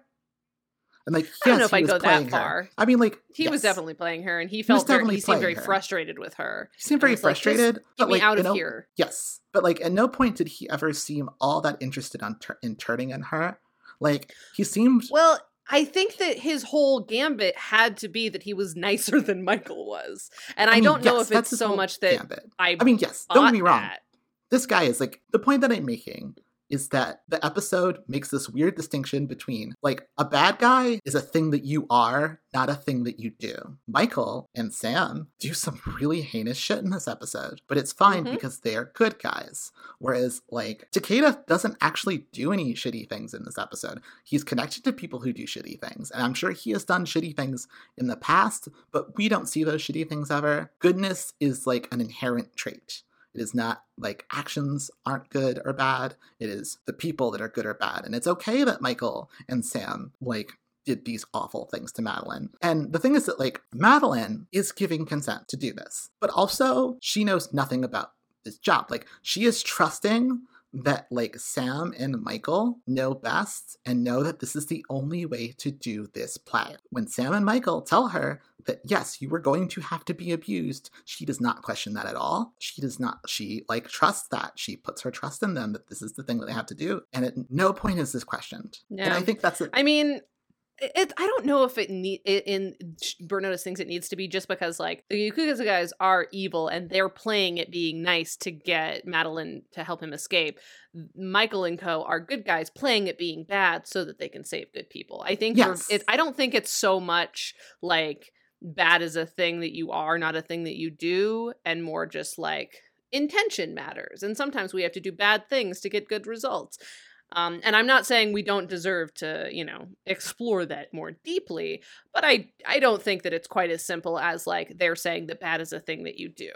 And, like, I don't know if I'd go that playing her. far. I mean, like, He was definitely playing her, and he felt very, he seemed very her. frustrated with her. He seemed very like, frustrated. Get but, me like, out of know, here. Yes, but like at no point did he ever seem all that interested on tur- in turning in her. Like he seemed Well, I think that his whole gambit had to be that he was nicer than Michael was, and I, mean, don't know yes, if it's so much that gambit. I. I mean, yes, don't get me wrong. that. This guy is like the point that I'm making is that the episode makes this weird distinction between like a bad guy is a thing that you are, not a thing that you do. Michael and Sam do some really heinous shit in this episode, but it's fine Mhm. because they're good guys. Whereas like Takeda doesn't actually do any shitty things in this episode. He's connected to people who do shitty things, and I'm sure he has done shitty things in the past, but we don't see those shitty things ever. Goodness is like an inherent trait. It is not like actions aren't good or bad. It is the people that are good or bad. And it's okay that Michael and Sam like did these awful things to Madeline. And the thing is that like Madeline is giving consent to do this, but also she knows nothing about this job. Like she is trusting that like Sam and Michael know best and know that this is the only way to do this play. When Sam and Michael tell her that yes, you were going to have to be abused, she does not question that at all. She does not, she like trusts that. She puts her trust in them that this is the thing that they have to do. And at no point is this questioned. And I think that's it. I mean, it, I don't know if it need it, in Burn Notice thinks it needs to be just because like the Yakuza guys are evil and they're playing it being nice to get Madeline to help him escape. Michael and Co are good guys playing it being bad so that they can save good people. I think Yes. it, I don't think it's so much like bad is a thing that you are, not a thing that you do, and more just like intention matters. And sometimes we have to do bad things to get good results. Um, and I'm not saying we don't deserve to, you know, explore that more deeply, but I I don't think that it's quite as simple as like they're saying that bad is a thing that you do.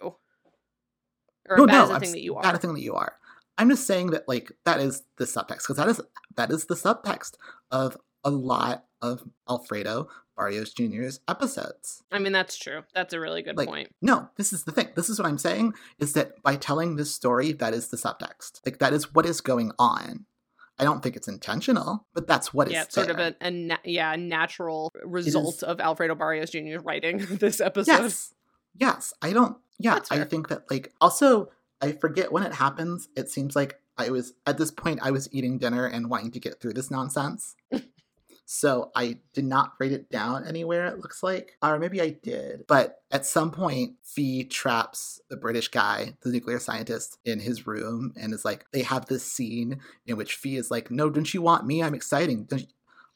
or no, bad no, as a I'm thing that you are. bad is a thing that you are. I'm just saying that like that is the subtext because that is that is the subtext of a lot of Alfredo Barrios Jr.'s episodes. I mean, that's true. That's a really good Like, point. No, this is the thing. This is what I'm saying is that by telling this story, that is the subtext. Like that is what is going on. I don't think it's intentional, but that's what Yeah, it's sort of a, a na- yeah natural result of Alfredo Barrios Jr. writing this episode. Yes. Yes. I don't yeah, I think that like also I forget when it happens. It seems like I was at this point I was eating dinner and wanting to get through this nonsense. so I did not write it down anywhere, it looks like. Or maybe I did. But at some point, Fee traps the British guy, the nuclear scientist, in his room and is like, they have this scene in which Fee is like, No, don't you want me? I'm exciting. Don't you-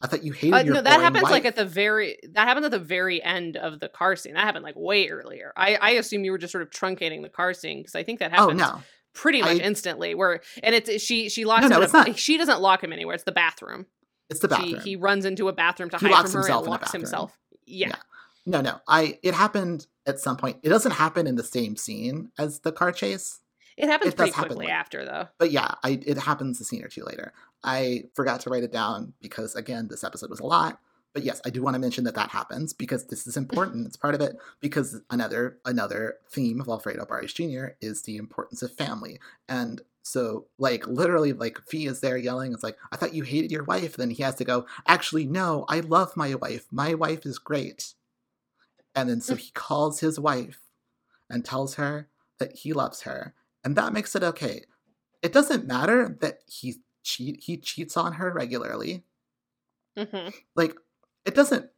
I thought you hated Uh, your no, that happens like at the very that happens at the very end of the car scene. That happened like way earlier. I I assume you were just sort of truncating the car scene because I think that happens. Oh no. pretty much I- instantly. Where and it's she she locks No, him. no, in it's a- not. She doesn't lock him anywhere. It's the bathroom. It's the She, he runs into a bathroom to He hide from her and in locks himself. Yeah. Yeah. No, no. I it happened at some point. It doesn't happen in the same scene as the car chase. It happens It pretty happen quickly later. after though. But yeah, I it happens a scene or two later. I forgot to write it down because again, this episode was a lot. But yes, I do want to mention that that happens because this is important. It's part of it because another another theme of Alfredo Barrios Jr. is the importance of family. And so like literally like Fee is there yelling, it's like, I thought you hated your wife. Then he has to go, actually, no, I love my wife. My wife is great. And then so he calls his wife and tells her that he loves her. And that makes it okay. It doesn't matter that he cheat he cheats on her regularly. hmm Like it doesn't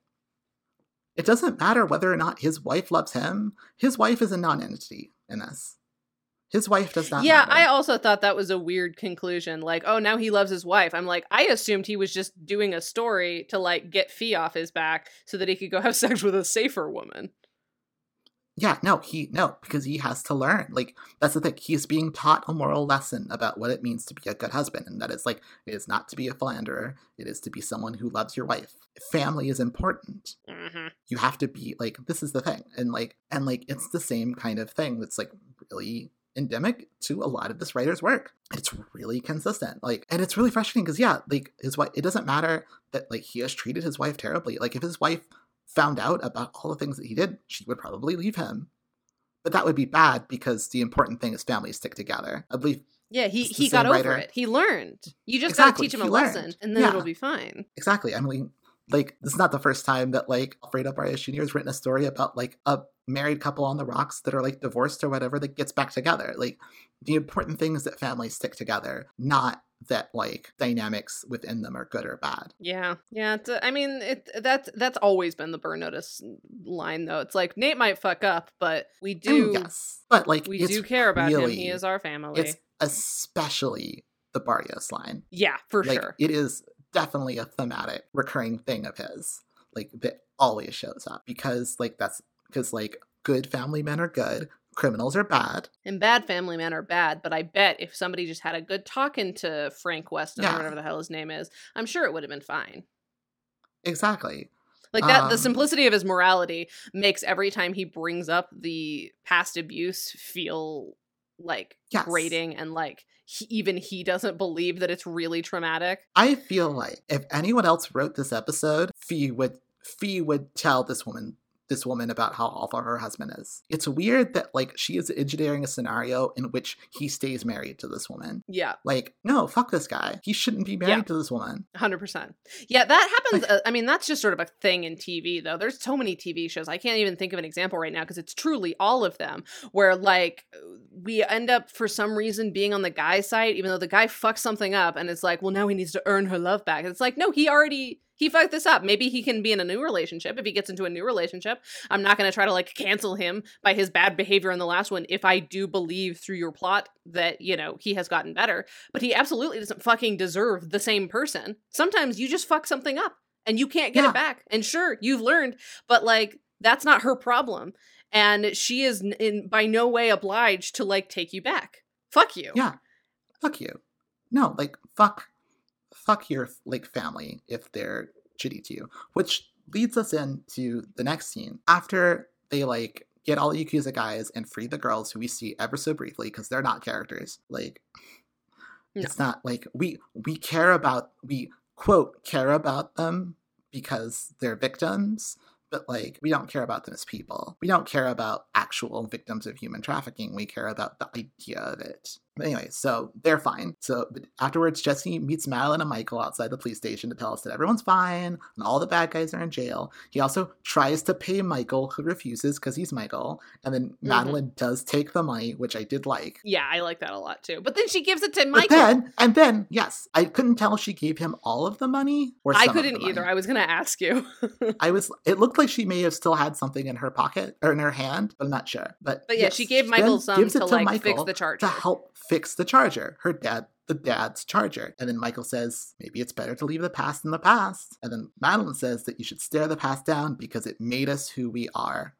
it doesn't matter whether or not his wife loves him. His wife is a non-entity in this. His wife does not Yeah, matter. I also thought that was a weird conclusion. Like, oh, now he loves his wife. I'm like, I assumed he was just doing a story to like get Fee off his back so that he could go have sex with a safer woman. Yeah, no, he no, because he has to learn. Like that's the thing. He's being taught a moral lesson about what it means to be a good husband, and that is like it is not to be a philanderer. It is to be someone who loves your wife. Family is important. hmm You have to be like this is the thing, and like and like it's the same kind of thing that's like really endemic to a lot of this writer's work. It's really consistent. Like, and it's really frustrating because yeah, like his wife. It doesn't matter that like he has treated his wife terribly. Like if his wife found out about all the things that he did, she would probably leave him. But that would be bad because the important thing is families stick together. I believe Yeah, he he got over writer. it. He learned. You just Exactly, gotta teach him a he lesson, and then Yeah. it'll be fine. exactly. I mean, like this is not the first time that like Alfredo Barrios Jr. has written a story about like a married couple on the rocks that are like divorced or whatever that gets back together. Like the important thing is that families stick together, not that like dynamics within them are good or bad. Yeah, yeah. It's a, I mean, it that's that's always been the burn notice line, though. It's like Nate might fuck up, but we I mean, do oh, yes, but like we do care about him. He is our family. It's especially the Barrios line. yeah, for like sure. it is definitely a thematic recurring thing of his like that always shows up because like that's because like good family men are good criminals are bad And bad family men are bad, but I bet if somebody just had a good talking to Frank Weston or Yeah. whatever the hell his name is, I'm sure it would have been fine. exactly Like that, the Um, simplicity of his morality makes every time he brings up the past abuse feel like Yes. grating and like he, even he doesn't believe that it's really traumatic. i feel like if anyone else wrote this episode fee would fee would tell this woman this woman about how awful her husband is it's weird that like she is engineering a scenario in which he stays married to this woman Yeah, like no fuck this guy he shouldn't be married Yeah. to this woman 100%. Yeah, that happens. Like- uh, I mean, that's just sort of a thing in TV, though. There's so many TV shows. I can't even think of an example right now because it's truly all of them where, like, we end up for some reason being on the guy's side, even though the guy fucks something up and it's like, well, now he needs to earn her love back. It's like, no, he already. He fucked this up. Maybe he can be in a new relationship. If he gets into a new relationship, I'm not going to try to like cancel him by his bad behavior in the last one. If I do believe through your plot that, you know, he has gotten better, but he absolutely doesn't fucking deserve the same person. Sometimes you just fuck something up and you can't get Yeah. it back. And sure, you've learned, but like that's not her problem. And she is in by no way obliged to like take you back. Fuck you. Yeah. Fuck you. No, like fuck fuck your like family if they're shitty to you. Which leads us into the next scene. After they like get all the Yakuza guys and free the girls who we see ever so briefly because they're not characters. Like, No. it's not like we we care about we quote care about them because they're victims, but like we don't care about them as people. We don't care about actual victims of human trafficking. We care about the idea of it. But anyway, so they're fine. So but afterwards, Jesse meets Madeline and Michael outside the police station to tell us that everyone's fine and all the bad guys are in jail. He also tries to pay Michael, who refuses because he's Michael. And then mm-hmm. Madeline does take the money, which I did like. Yeah, I like that a lot too. But then she gives it to Michael. But Michael. then, and then, yes, I couldn't tell if she gave him all of the money or I couldn't either. I was gonna ask you. I was. It looked like she may have still had something in her pocket or in her hand, but I'm not sure. But But yeah, yes, she gave Michael some it to, like, fix the charger. to help fix the charger. Her dad, the dad's charger, and then Michael says maybe it's better to leave the past in the past. And then Madeline says that you should stare the past down because it made us who we are.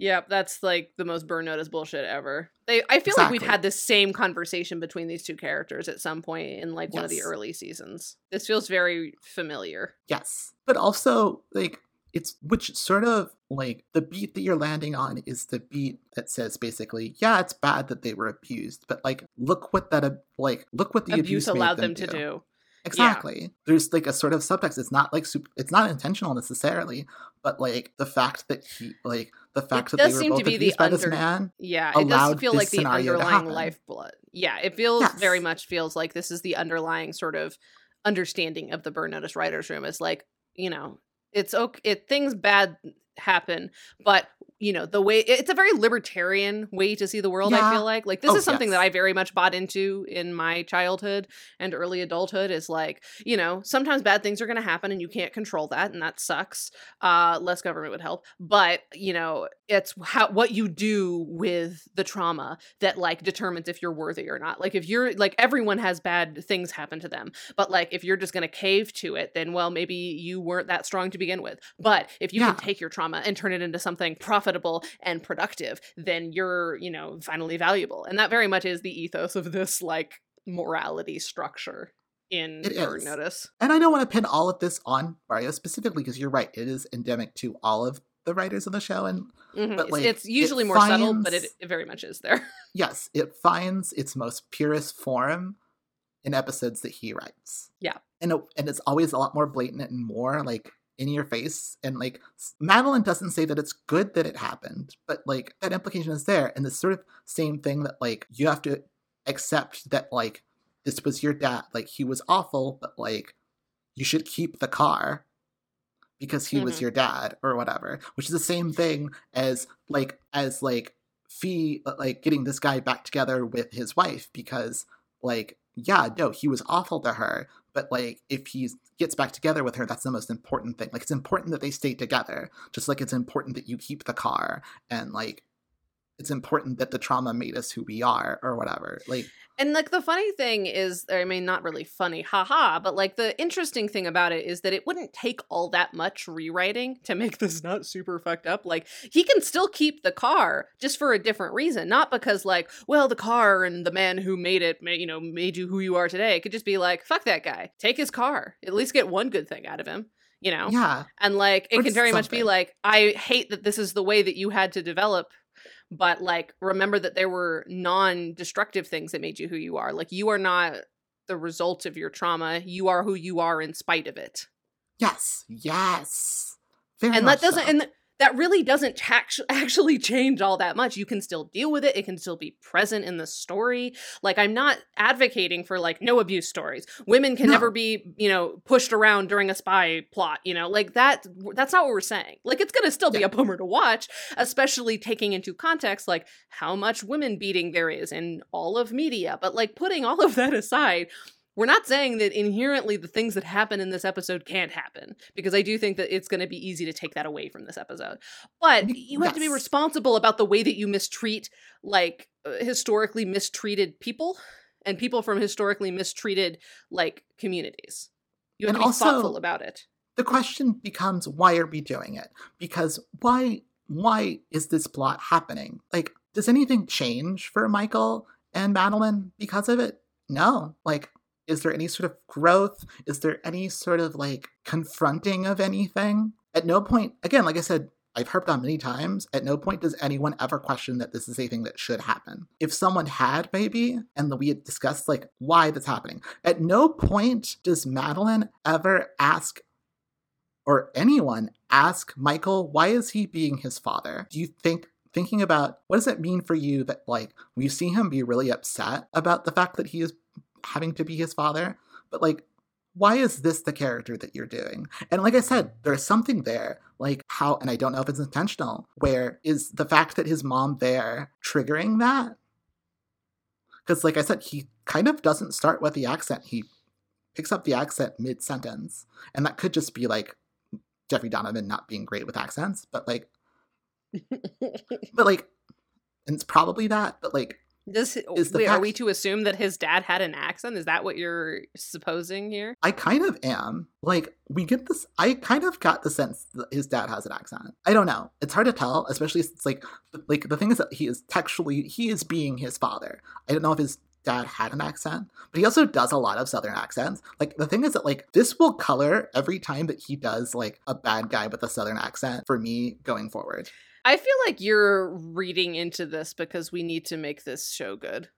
Yep, that's like the most burn notice bullshit ever. They I feel like we've had this same conversation between these two characters at some point in like one of the early seasons. This feels very familiar. Yes. But also, like, it's which sort of like the beat that you're landing on is the beat that says basically, yeah, it's bad that they were abused, but like, look what that, like, look what the Abuse abuse, allowed them, them to do. Exactly. There's like a sort of subtext. It's not like super, it's not intentional necessarily, but like the fact that he, like, the fact that they were seem to both abused by this under- man. Yeah, it does feel like the underlying lifeblood. Yeah, it feels Yes. very much feels like this is the underlying sort of understanding of the burn notice writers room is like, you know, it's okay it things bad happen, but you know, the way it's a very libertarian way to see the world, I feel like. Like this Oh, is something that. I very much bought into in my childhood and early adulthood is like, you know, sometimes bad things are going to happen and you can't control that and that sucks. Uh less government would help, but, you know, it's how what you do with the trauma that like determines if you're worthy or not. Like if you're like everyone has bad things happen to them, but like if you're just going to cave to it, then well maybe you weren't that strong to begin with. But if you Yeah. can take your trauma and turn it into something profitable and productive, then you're, you know, finally valuable. And that very much is the ethos of this like morality structure in It. Notice. And I don't want to pin all of this on Mario specifically because you're right. It is endemic to all of the writers of the show. And Mhm. But, It's- like, it's it usually more subtle, but it, it very much is there. yes, it finds its most purest form in episodes that he writes. Yeah. And, it, and it's always a lot more blatant and more like in your face. And like Madeline doesn't say that it's good that it happened, but like that implication is there. And this sort of same thing that like you have to accept that like this was your dad. Like he was awful, but like you should keep the car because he was Mhm. your dad or whatever which is the same thing as like as like fee uh, like getting this guy back together with his wife because like yeah no he was awful to her but like if he gets back together with her that's the most important thing. Like it's important that they stay together just like it's important that you keep the car and like it's important that the trauma made us who we are or whatever like And like the funny thing is, I mean, not really funny, haha, but like the interesting thing about it is that it wouldn't take all that much rewriting to make this not super fucked up. Like he can still keep the car just for a different reason, not because like, well, the car and the man who made it, you know, made you who you are today. It could just be like, fuck that guy, take his car, at least get one good thing out of him. You know, yeah and like it Or can very much be like i hate that this is the way that you had to develop but like remember that there were non-destructive things that made you who you are. Like you are not the result of your trauma. You are who you are in spite of it. Yes. Yes. Very and that doesn't so. and that really doesn't actu- actually change all that much. You can still deal with it. It can still be present in the story. Like i'm not advocating for like no abuse stories. Women can No. never be you know pushed around during a spy plot you know? Like that that's not what we're saying. Like it's gonna still be Yeah. a bummer to watch especially taking into context like how much women beating there is in all of media. But like putting all of that aside we're not saying that inherently the things that happen in this episode can't happen because I do think that it's going to be easy to take that away from this episode. But you have to be responsible about the way that you mistreat like uh, historically mistreated people and people from historically mistreated like communities. You have And to be also- thoughtful about it. the question becomes why are we doing it because why why is this plot happening like does anything change for michael and madeline because of it no like is there any sort of growth is there any sort of like confronting of anything at no point again like i said I've harped on many times, at no point does anyone ever question that this is a thing that should happen. If someone had, maybe, and we had discussed like why that's happening, at no point does Madeline ever ask or anyone ask Michael, why is he being his father? Do you think thinking about what does it mean for you that like we see him be really upset about the fact that he is having to be his father, but like why is this the character that you're doing? And like I said, there's something there, like how, and I don't know if it's intentional, where is the fact that his mom there triggering that? Because, like I said, he kind of doesn't start with the accent. He picks up the accent mid sentence. And that could just be like Jeffrey Donovan not being great with accents, but like, but like, and it's probably that, but like, does is wait, fact, are we to assume that his dad had an accent? Is that what you're supposing here? I kind of am. Like we get this. I kind of got the sense that his dad has an accent. I don't know. It's hard to tell, especially since like like the thing is that he is textually he is being his father. I don't know if his dad had an accent, but he also does a lot of southern accents. Like the thing is that like this will color every time that he does like a bad guy with a southern accent for me going forward. I feel like you're reading into this because we need to make this show good.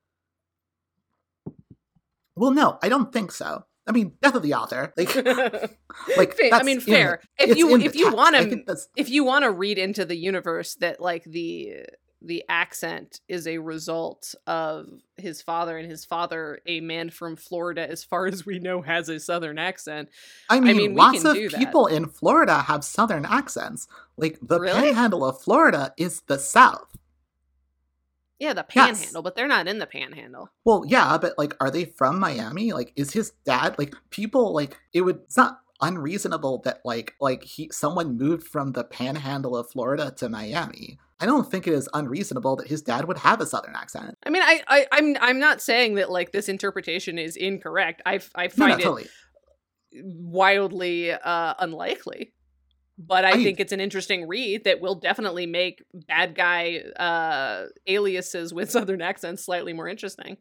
Well, no, I don't think so. I mean, death of the author. Like, like I mean, fair. The, if you if you want to if you want to read into the universe that like the the accent is a result of his father and his father a man from florida as far as we know has a southern accent. I mean, I mean lots of people in florida have southern accents. Like the really? panhandle of florida is the south. Yeah the panhandle yes. but they're not in the panhandle. Well yeah but like are they from miami? Like is his dad like people like it would it's not unreasonable that like like he someone moved from the panhandle of florida to miami I don't think it is unreasonable that his dad would have a southern accent. I mean, I, I I'm I'm not saying that like this interpretation is incorrect. I I find no, no, totally. it wildly uh, unlikely. But I, I, think it's an interesting read that will definitely make bad guy uh, aliases with southern accents slightly more interesting.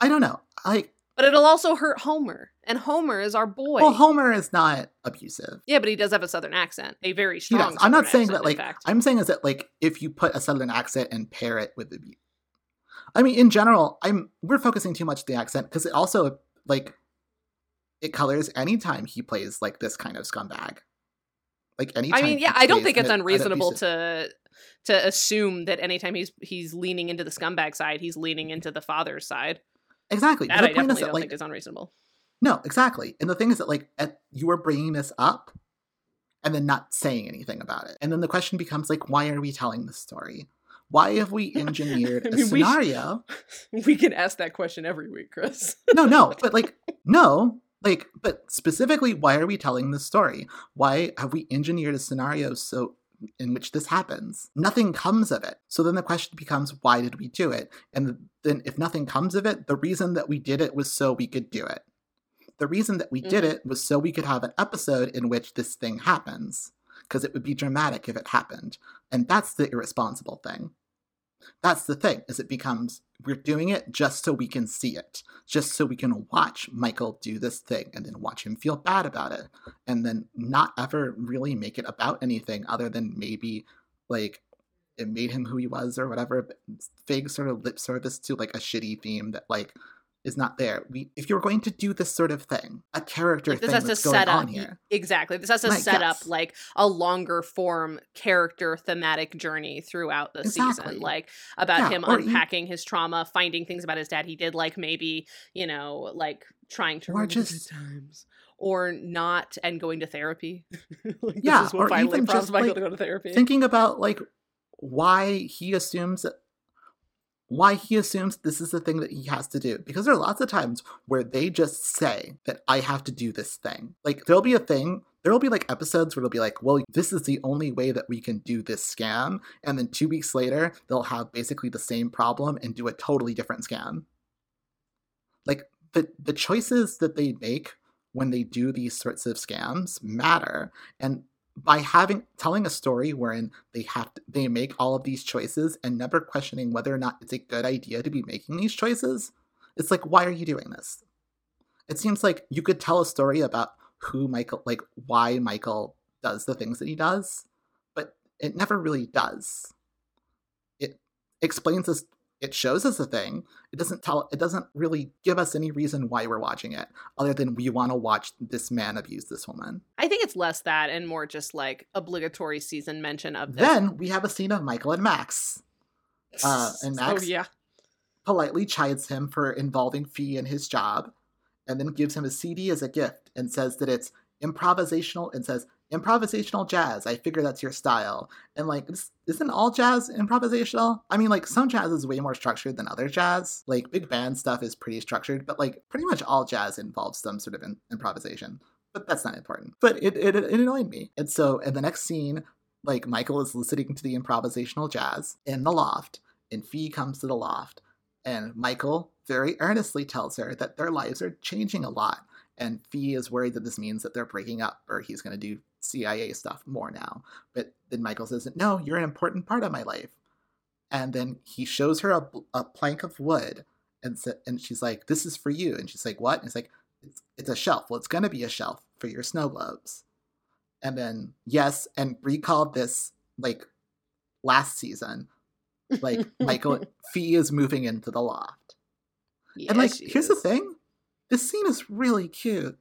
I don't know. Like but it'll also hurt Homer. And Homer is our boy. Well, Homer is not abusive. Yeah, but he does have a southern accent. A very strong I'm not saying accent, that like I'm saying is that like if you put a southern accent and pair it with the I mean in general, I'm we're focusing too much on the accent because it also like it colors anytime he plays like this kind of scumbag. Like any I mean, yeah, I don't think it's unreasonable to to assume that anytime he's he's leaning into the scumbag side, he's leaning into the father's side. Exactly. That the I is that, don't like, think is unreasonable. No, exactly. And the thing is that like at, you are bringing this up and then not saying anything about it. And then the question becomes like, why are we telling this story? Why have we engineered I mean, a scenario? We, sh- we can ask that question every week, Chris. no, no, but like, no, like, but specifically, why are we telling this story? Why have we engineered a scenario so in which this happens. Nothing comes of it. So then the question becomes, why did we do it? And then if nothing comes of it, the reason that we did it was so we could do it. The reason that we mm-hmm. did it was so we could have an episode in which this thing happens, because it would be dramatic if it happened. And that's the irresponsible thing. That's the thing, is it becomes we're doing it just so we can see it, just so we can watch Michael do this thing and then watch him feel bad about it, and then not ever really make it about anything other than maybe like it made him who he was or whatever. Mm, Fig sort of lip service to like a shitty theme that like is not there. We, if you're going to do this sort of thing, a character like this thing has to set up here. exactly. This has to like, set yes. up like a longer form character thematic journey throughout the exactly. season, like about yeah, him unpacking his trauma, finding things about his dad he did, like maybe you know, like trying to or just times or not and going to therapy. like, yeah, or even just like, to go to therapy. Thinking about like why he assumes that why he assumes this is the thing that he has to do. Because there are lots of times where they just say that I have to do this thing. Like there'll be a thing, there'll be like episodes where they'll be like, well, this is the only way that we can do this scam. And then two weeks later, they'll have basically the same problem and do a totally different scam. Like the the choices that they make when they do these sorts of scams matter. And by having telling a story wherein they have to, they make all of these choices and never questioning whether or not it's a good idea to be making these choices it's like why are you doing this it seems like you could tell a story about who michael like why michael does the things that he does but it never really does. It explains us it shows us a thing. It doesn't tell it doesn't really give us any reason why we're watching it, other than we want to watch this man abuse this woman. I think it's less that and more just like obligatory season mention of this. Then we have a scene of Michael and Max. Uh, and Max oh, yeah. politely chides him for involving Fee in his job, and then gives him a CD as a gift and says that it's improvisational and says improvisational jazz. I figure that's your style. And like, isn't all jazz improvisational? I mean, like, some jazz is way more structured than other jazz. Like, big band stuff is pretty structured, but like, pretty much all jazz involves some sort of in- improvisation. But that's not important. But it, it, it annoyed me. And so, in the next scene, like, Michael is listening to the improvisational jazz in the loft, and Fee comes to the loft. And Michael very earnestly tells her that their lives are changing a lot and Fee is worried that this means that they're breaking up or he's going to do CIA stuff more now. But then Michael says, No, you're an important part of my life. And then he shows her a, a plank of wood and, sa- and she's like, This is for you. And she's like, What? And he's like, It's, it's a shelf. Well, it's going to be a shelf for your snow globes. And then, yes, and Brie called this like last season, like Michael, Fee is moving into the loft. Yes, and like, here's is. the thing this scene is really cute.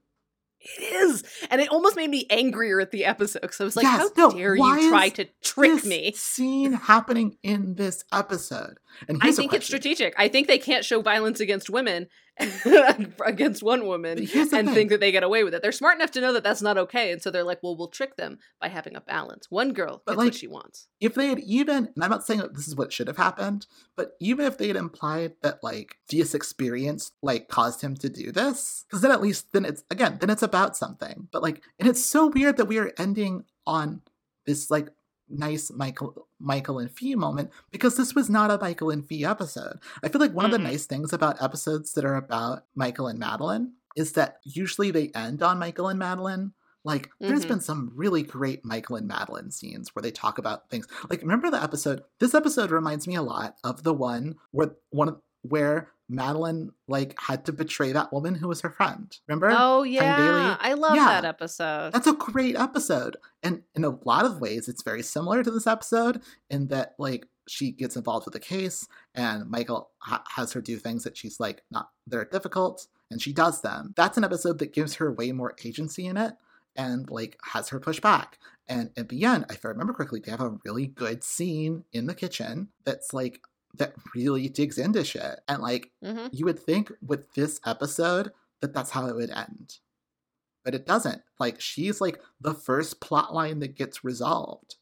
It is, and it almost made me angrier at the episode because I was like, Yes, "How no, dare you try to trick this me?" Scene happening in this episode. And I think it's strategic. I think they can't show violence against women against one woman But here's the and thing. think that they get away with it. They're smart enough to know that that's not okay, and so they're like, "Well, we'll trick them by having a balance. One girl But, gets like, what she wants." if they had even and i'm not saying that this is what should have happened but even if they had implied that like this experience like caused him to do this because then at least then it's again then it's about something but like and it's so weird that we are ending on this like nice michael michael and fee moment because this was not a michael and fee episode i feel like one of Mhm. the nice things about episodes that are about michael and madeline is that usually they end on michael and madeline like, there's Mhm. been some really great Michael and Madeline scenes where they talk about things. Like, remember the episode? This episode reminds me a lot of the one where one of, where Madeline like had to betray that woman who was her friend. Remember? Oh yeah, I love Yeah. that episode. That's a great episode. And in a lot of ways, it's very similar to this episode in that, like, she gets involved with the case and Michael ha- has her do things that she's like, not, they're difficult, and she does them. That's an episode that gives her way more agency in it and, like, has her push back. And at the end, if I remember correctly, they have a really good scene in the kitchen that's like, that really digs into shit. And, like, hmm you would think with this episode that that's how it would end but it doesn't like she's like the first plot line that gets resolved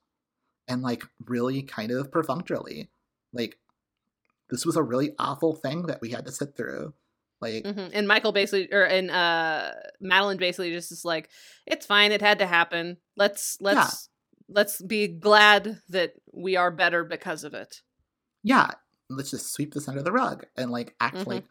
and like really kind of perfunctorily like this was a really awful thing that we had to sit through like hmm And Michael basically, or and uh, Madeline basically just is like, "It's fine. It had to happen. Let's let's let's be glad that we are better because of it." yeah let's just sweep this under the rug and like act Mhm. like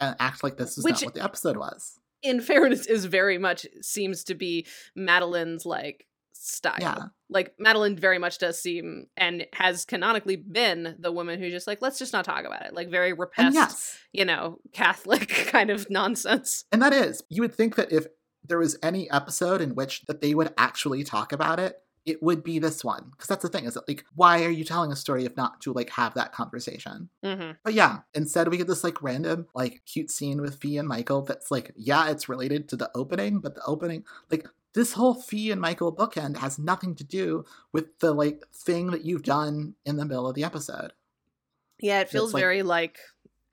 and act like this is Which- not what the episode was in fairness, is very much seems to be Madeline's like style. Yeah. Like Madeline very much does seem and has canonically been the woman who just like let's just not talk about it. Like very repressed, yes you know, Catholic kind of nonsense. and that is you would think that if there was any episode in which that they would actually talk about it it would be this one because that's the thing is that like why are you telling a story if not to like have that conversation? Hmm but yeah instead we get this like random like cute scene with fee and michael that's like yeah it's related to the opening but the opening like this whole fee and michael bookend has nothing to do with the like thing that you've done in the middle of the episode. Yeah, it feels like- very like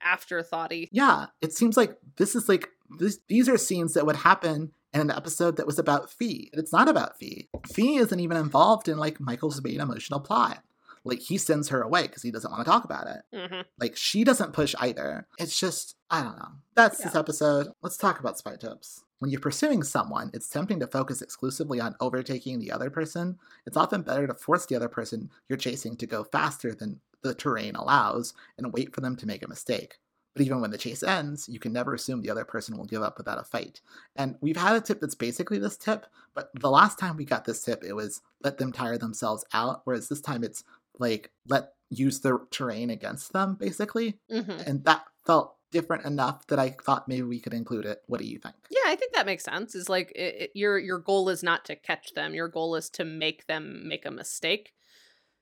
afterthoughty. yeah it seems like this is like this, these are scenes that would happen in an episode that was about Fee. It's not about fee. Fee isn't even involved in like michael's main emotional plot. Like he sends her away because he doesn't want to talk about it. Hmm like she doesn't push either. It's just i don't know. That's this episode. Let's talk about spy tips. When you're pursuing someone it's tempting to focus exclusively on overtaking the other person. It's often better to force the other person you're chasing to go faster than the terrain allows and wait for them to make a mistake but even when the chase ends, you can never assume the other person will give up without a fight. And we've had a tip that's basically this tip, but the last time we got this tip, it was let them tire themselves out, whereas this time it's like let use the terrain against them, basically. hmm And that felt different enough that I thought maybe we could include it. What do you think? Yeah, I think that makes sense. Is like it, it- your your goal is not to catch them. Your goal is to make them make a mistake.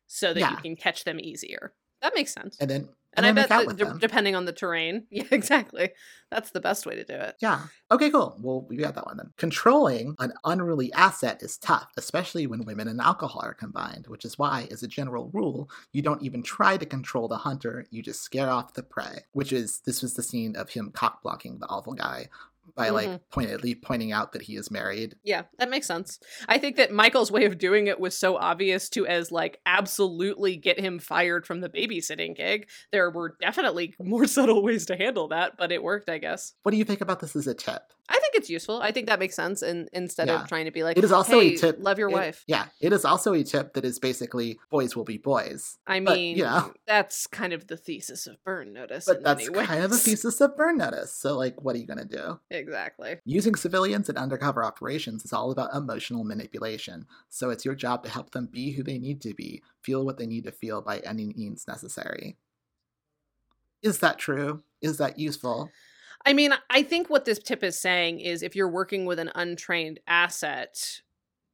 so that Yeah. you can catch them easier. That makes sense. and then And, and, I bet make that de- depending on the terrain, yeah, exactly. That's the best way to do it. Yeah. Okay, cool. Well, we got that one then. Controlling an unruly asset is tough, especially when women and alcohol are combined, which is why, as a general rule, you don't even try to control the hunter, you just scare off the prey. Which is, this was the scene of him cock blocking the awful guy by, Mhm. like, pointedly pointing out that he is married. Yeah, that makes sense. I think that Michael's way of doing it was so obvious to as like absolutely get him fired from the babysitting gig. There were definitely more subtle ways to handle that, but it worked, I guess. What do you think about this as a tip? I think it's useful. I think that makes sense and instead Yeah. of trying to be like It is also hey, a tip. love your it- wife. Yeah, it is also a tip that is basically boys will be boys. I mean, you know. that's kind of the thesis of Burn Notice. But that's kind of the thesis of Burn Notice. So, like, what are you going to do? Exactly. Using civilians in undercover operations is all about emotional manipulation, so it's your job to help them be who they need to be, feel what they need to feel by any means necessary. Is that true? Is that useful? I mean, I think what this tip is saying is if you're working with an untrained asset,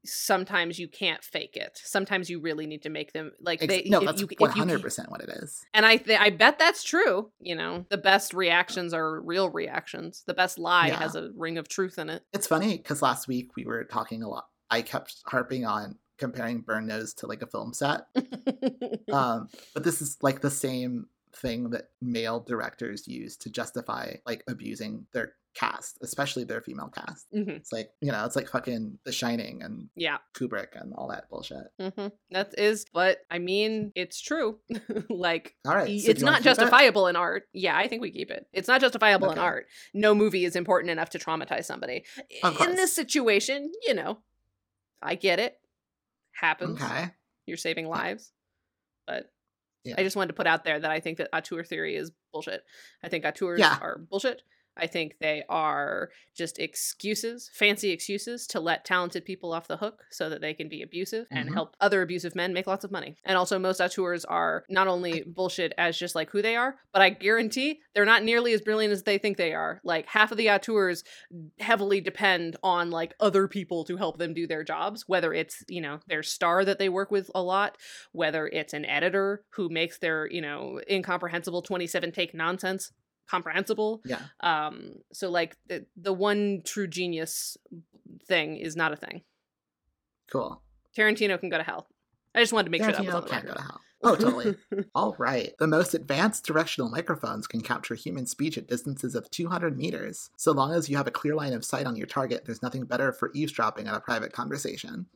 sometimes you can't fake it. Sometimes you really need to make them like they. no, that's you hundred percent what it is. And I th- I bet that's true. You know, the best reactions are real reactions. The best lie Yeah. has a ring of truth in it. It's funny because last week we were talking a lot. I kept harping on comparing Burn Notice to like a film set, um, but this is like the same thing that male directors use to justify like abusing their cast, especially their female cast. Mhm. It's like you know, it's like fucking The Shining and Yeah, Kubrick and all that bullshit. hmm that is. But I mean, it's true. like All right, so it's not it? justifiable in art. Yeah, I think we keep it. It's not justifiable in art. No movie is important enough to traumatize somebody. In this situation, you know, I get it. Happens. Okay. You're saving lives. But Yeah. I just wanted to put out there that I think that auteur theory is bullshit. I think auteurs Yeah. are bullshit. I think they are just excuses, fancy excuses to let talented people off the hook so that they can be abusive and Mhm. help other abusive men make lots of money. And also, most auteurs are not only bullshit as just like who they are, but I guarantee they're not nearly as brilliant as they think they are. Like, half of the auteurs heavily depend on like other people to help them do their jobs, whether it's, you know, their star that they work with a lot, whether it's an editor who makes their, you know, incomprehensible 27 take nonsense comprehensible. Yeah. Um, so like the the one true genius thing is not a thing. Cool. Tarantino can go to hell. I just wanted to make sure that was Tarantino on the can't go to hell. Oh, totally. All right. The most advanced directional microphones can capture human speech at distances of 200 meters. So long as you have a clear line of sight on your target, there's nothing better for eavesdropping on a private conversation.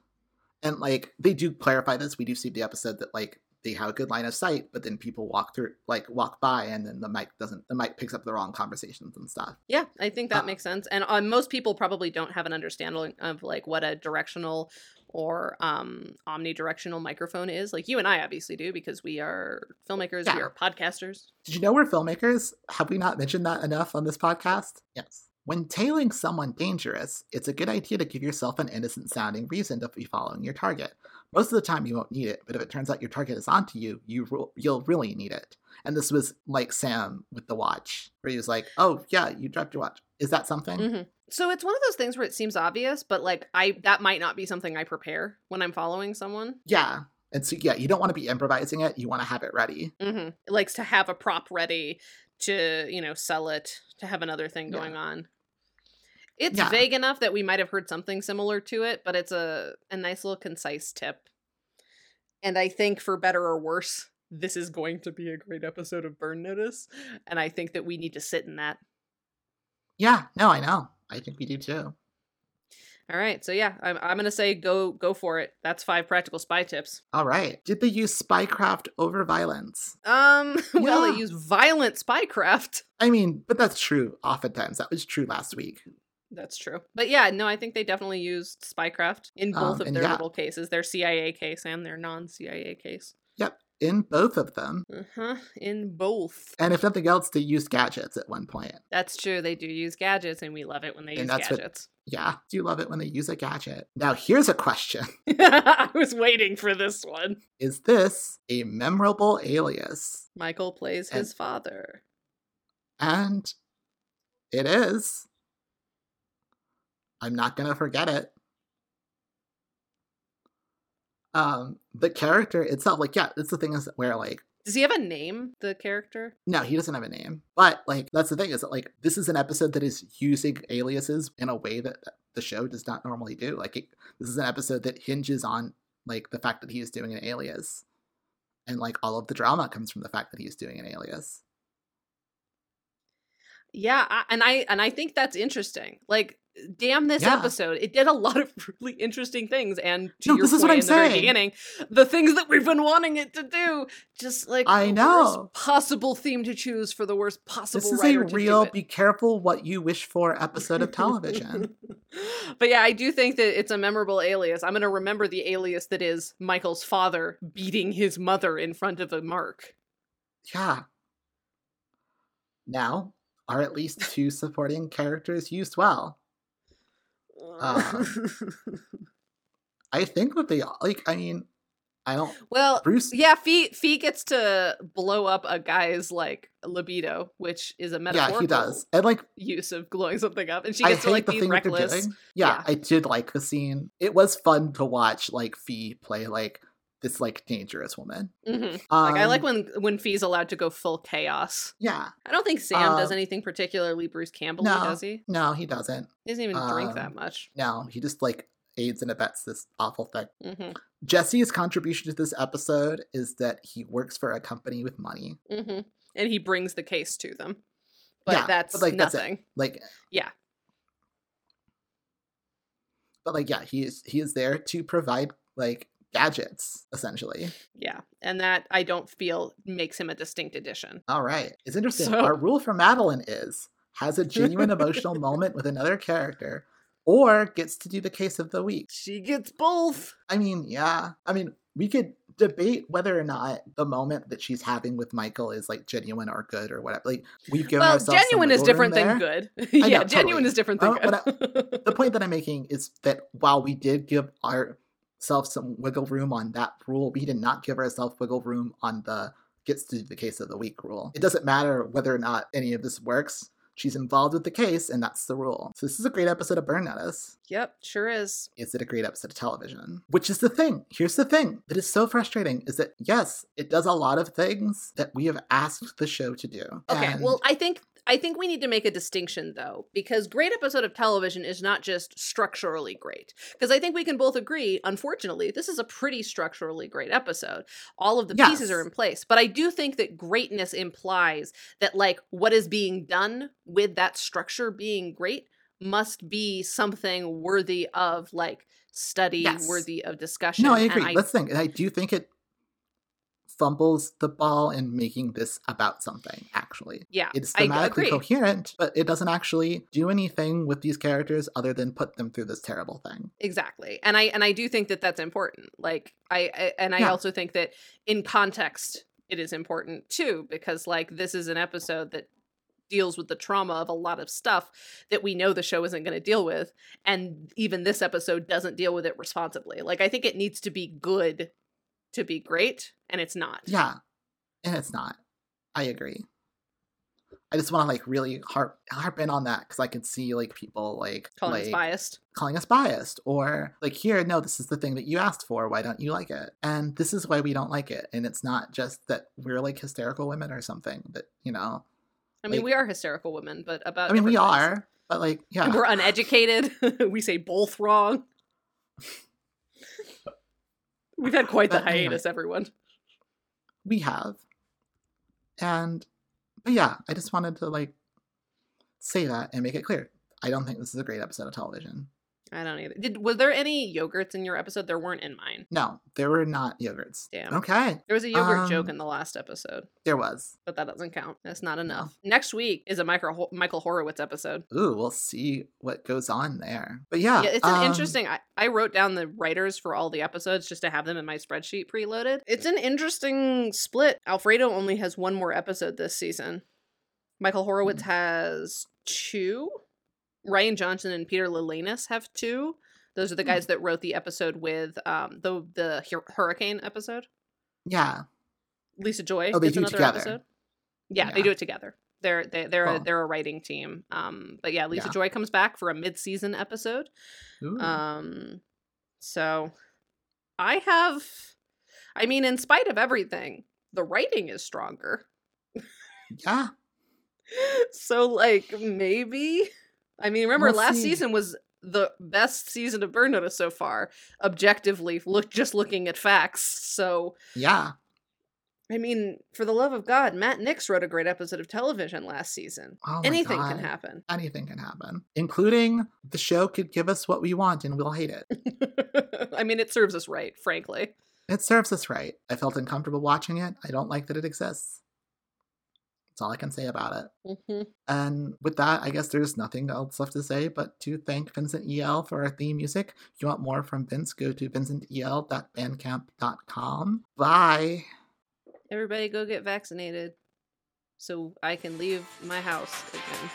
And like they do clarify this, we do see the episode that like they have a good line of sight, but then people walk through, like walk by, and then the mic doesn't. The mic picks up the wrong conversations and stuff. Yeah, I think that Uh, makes sense. And uh, most people probably don't have an understanding of like what a directional or um omnidirectional microphone is. Like you and I obviously do because we are filmmakers, we are podcasters. Did you know we're filmmakers? Have we not mentioned that enough on this podcast? Yes. When tailing someone dangerous, it's a good idea to give yourself an innocent sounding reason to be following your target. Most of the time, you won't need it, but if it turns out your target is onto you, you you'll really need it. And this was like Sam with the watch, where he was like, "Oh yeah, you dropped your watch. Is that something?" Mhm. So it's one of those things where it seems obvious, but like I that might not be something I prepare when I'm following someone. Yeah. And so yeah, you don't want to be improvising it. You want to have it ready. hmm It likes to have a prop ready to, you know, sell it, to have another thing Yeah. going on. It's Yeah. vague enough that we might have heard something similar to it, but it's a, a nice little concise tip. And I think for better or worse, this is going to be a great episode of Burn Notice. And I think that we need to sit in that. Yeah. No, I know. I think we do too. All right. So yeah, I'm, I'm gonna say go go for it. That's five practical spy tips. All right. Did they use spycraft over violence? Um well Yeah. they use violent spycraft. I mean, but that's true. Oftentimes, that was true last week. That's true. But yeah, no, I think they definitely used spycraft in both Um, of their yeah. little cases, their CIA case and their non-CIA case. Yep, in both of them. Uh-huh. In both. And if nothing else, they used gadgets at one point. That's true. They do use gadgets and we love it when they And use that's what- gadgets. Yeah, do you love it when they use a gadget? Now, here's a question I was waiting for this one. Is this a memorable alias? Michael plays And- his father. And it is. I'm not going to forget it. Um, the character itself, like, yeah, it's the thing is where like Does he have a name, the character? no, he doesn't have a name. But like that's the thing is that like this is an episode that is using aliases in a way that the show does not normally do. Like it, this is an episode that hinges on like the fact that he is doing an alias, and like all of the drama comes from the fact that he is doing an alias. Yeah, I, and I and I think that's interesting. Like, damn this Yeah. episode, it did a lot of really interesting things. And to No, your this is what point I'm in the very beginning, the things that we've been wanting it to do, just like I the know. worst possible theme to choose for the worst possible. This is a writer to do real be careful what you wish for episode of television. but yeah, I do think that it's a memorable alias. I'm going to remember the alias that is Michael's father beating his mother in front of a mark. yeah. Now, are at least two supporting characters used well? Uh, I think that they like. I mean, I don't. well, Bruce. yeah, Fi Fi gets to blow up a guy's like libido, which is a metaphor. Yeah, he does, and like use of blowing something up, and she gets hate to like the be thing reckless. Yeah, Yeah. I did like the scene. It was fun to watch, like Fi play like this like dangerous woman. Mhm. Um, Like I like when when Fi's allowed to go full chaos. Yeah, I don't think Sam does Uh, anything particularly Bruce Campbell, no. does he? no, he doesn't. He doesn't even drink Um, that much. No, he just like aids and abets this awful thing. hmm Jesse's contribution to this episode is that he works for a company with money. hmm And he brings the case to them, but Yeah, that's but, like, that's it. nothing. Like Yeah. But like yeah, he is he is there to provide like gadgets essentially. Yeah, and that I don't feel makes him a distinct addition. All right. It's interesting. So- Our rule for Madeline is has a genuine emotional moment with another character or gets to do the case of the week. She gets both. I mean, yeah. I mean, we could debate whether or not the moment that she's having with Michael is like genuine or good or whatever. Like we've given Well, ourselves genuine is different than good. yeah, know, genuine totally. is different than good. the point that I'm making is that while we did give ourselves some wiggle room on that rule, we did not give ourselves wiggle room on the gets to the case of the week rule. It doesn't matter whether or not any of this works. She's involved with the case, and that's the rule. So this is a great episode of Burn Notice. yep, sure is. Is it a great episode of television? Which is the thing. Here's the thing that is so frustrating is that yes, it does a lot of things that we have asked the show to do. Okay, And- well, I think I think we need to make a distinction though, because great episode of television is not just structurally great. Because I think we can both agree, unfortunately, this is a pretty structurally great episode. All of the pieces are in place, but I do think that greatness implies that like what is being done with that structure being great must be something worthy of like study, Yes. worthy of discussion. No, I agree. The thing. And I do think it fumbles the ball in making this about something, actually. yeah, It's thematically coherent, but it doesn't actually do anything with these characters other than put them through this terrible thing. exactly and i and i do think that that's important like i, I and i Yeah. also think that in context it is important too because like this is an episode that deals with the trauma of a lot of stuff that we know the show isn't going to deal with and even this episode doesn't deal with it responsibly like i think it needs to be good to be great and it's not Yeah. And it's not. I agree. I just want to like really harp harp in on that because I can see like people like calling like, us biased calling us biased or like here no this is the thing that you asked for why don't you like it and this is why we don't like it and it's not just that we're like hysterical women or something that you know i mean like- we are hysterical women but about i mean we things. are but like yeah we're uneducated we say both wrong we've had quite the But anyway. hiatus everyone. We have. And but yeah i just wanted to like say that and make it clear. I don't think this is a great episode of television I don't either. Did was there any yogurts in your episode? There weren't in mine. no there were not yogurts Damn. okay There was a yogurt joke Um, in the last episode, there was but that doesn't count. That's not enough. Next week is a Michael Michael Horowitz episode. ooh we'll see what goes on there but yeah Yeah, it's an um, interesting. I, I wrote down the writers for all the episodes just to have them in my spreadsheet preloaded. It's an interesting split. Alfredo only has one more episode this season. Michael Horowitz has two. Ryan Johnson and Peter Lalayanis have two. Those are the Hmm. guys that wrote the episode with um the the hur- hurricane episode. yeah Lisa Joy Oh, they do together. episode. Yeah, they do it together. They're they, they're a, they're a writing team. Um, but yeah, Lisa Yeah. Joy comes back for a mid season episode. Ooh. Um, so I have I mean, in spite of everything, the writing is stronger. Yeah. so like maybe I mean, remember We'll last see. season was the best season of Burn Notice so far, objectively, look just looking at facts. So Yeah. I mean, for the love of God, Matt Nix wrote a great episode of television last season. Oh Anything can happen. Anything can happen, including the show could give us what we want and we'll hate it. I mean, it serves us right, frankly. It serves us right. I felt uncomfortable watching it. I don't like that it exists. That's all I can say about it. hmm And with that, I guess there's nothing else left to say but to thank Vincent EL for our theme music. If you want more from Vince, go to vincentel.bandcamp.com. Bye. Everybody go get vaccinated so I can leave my house again.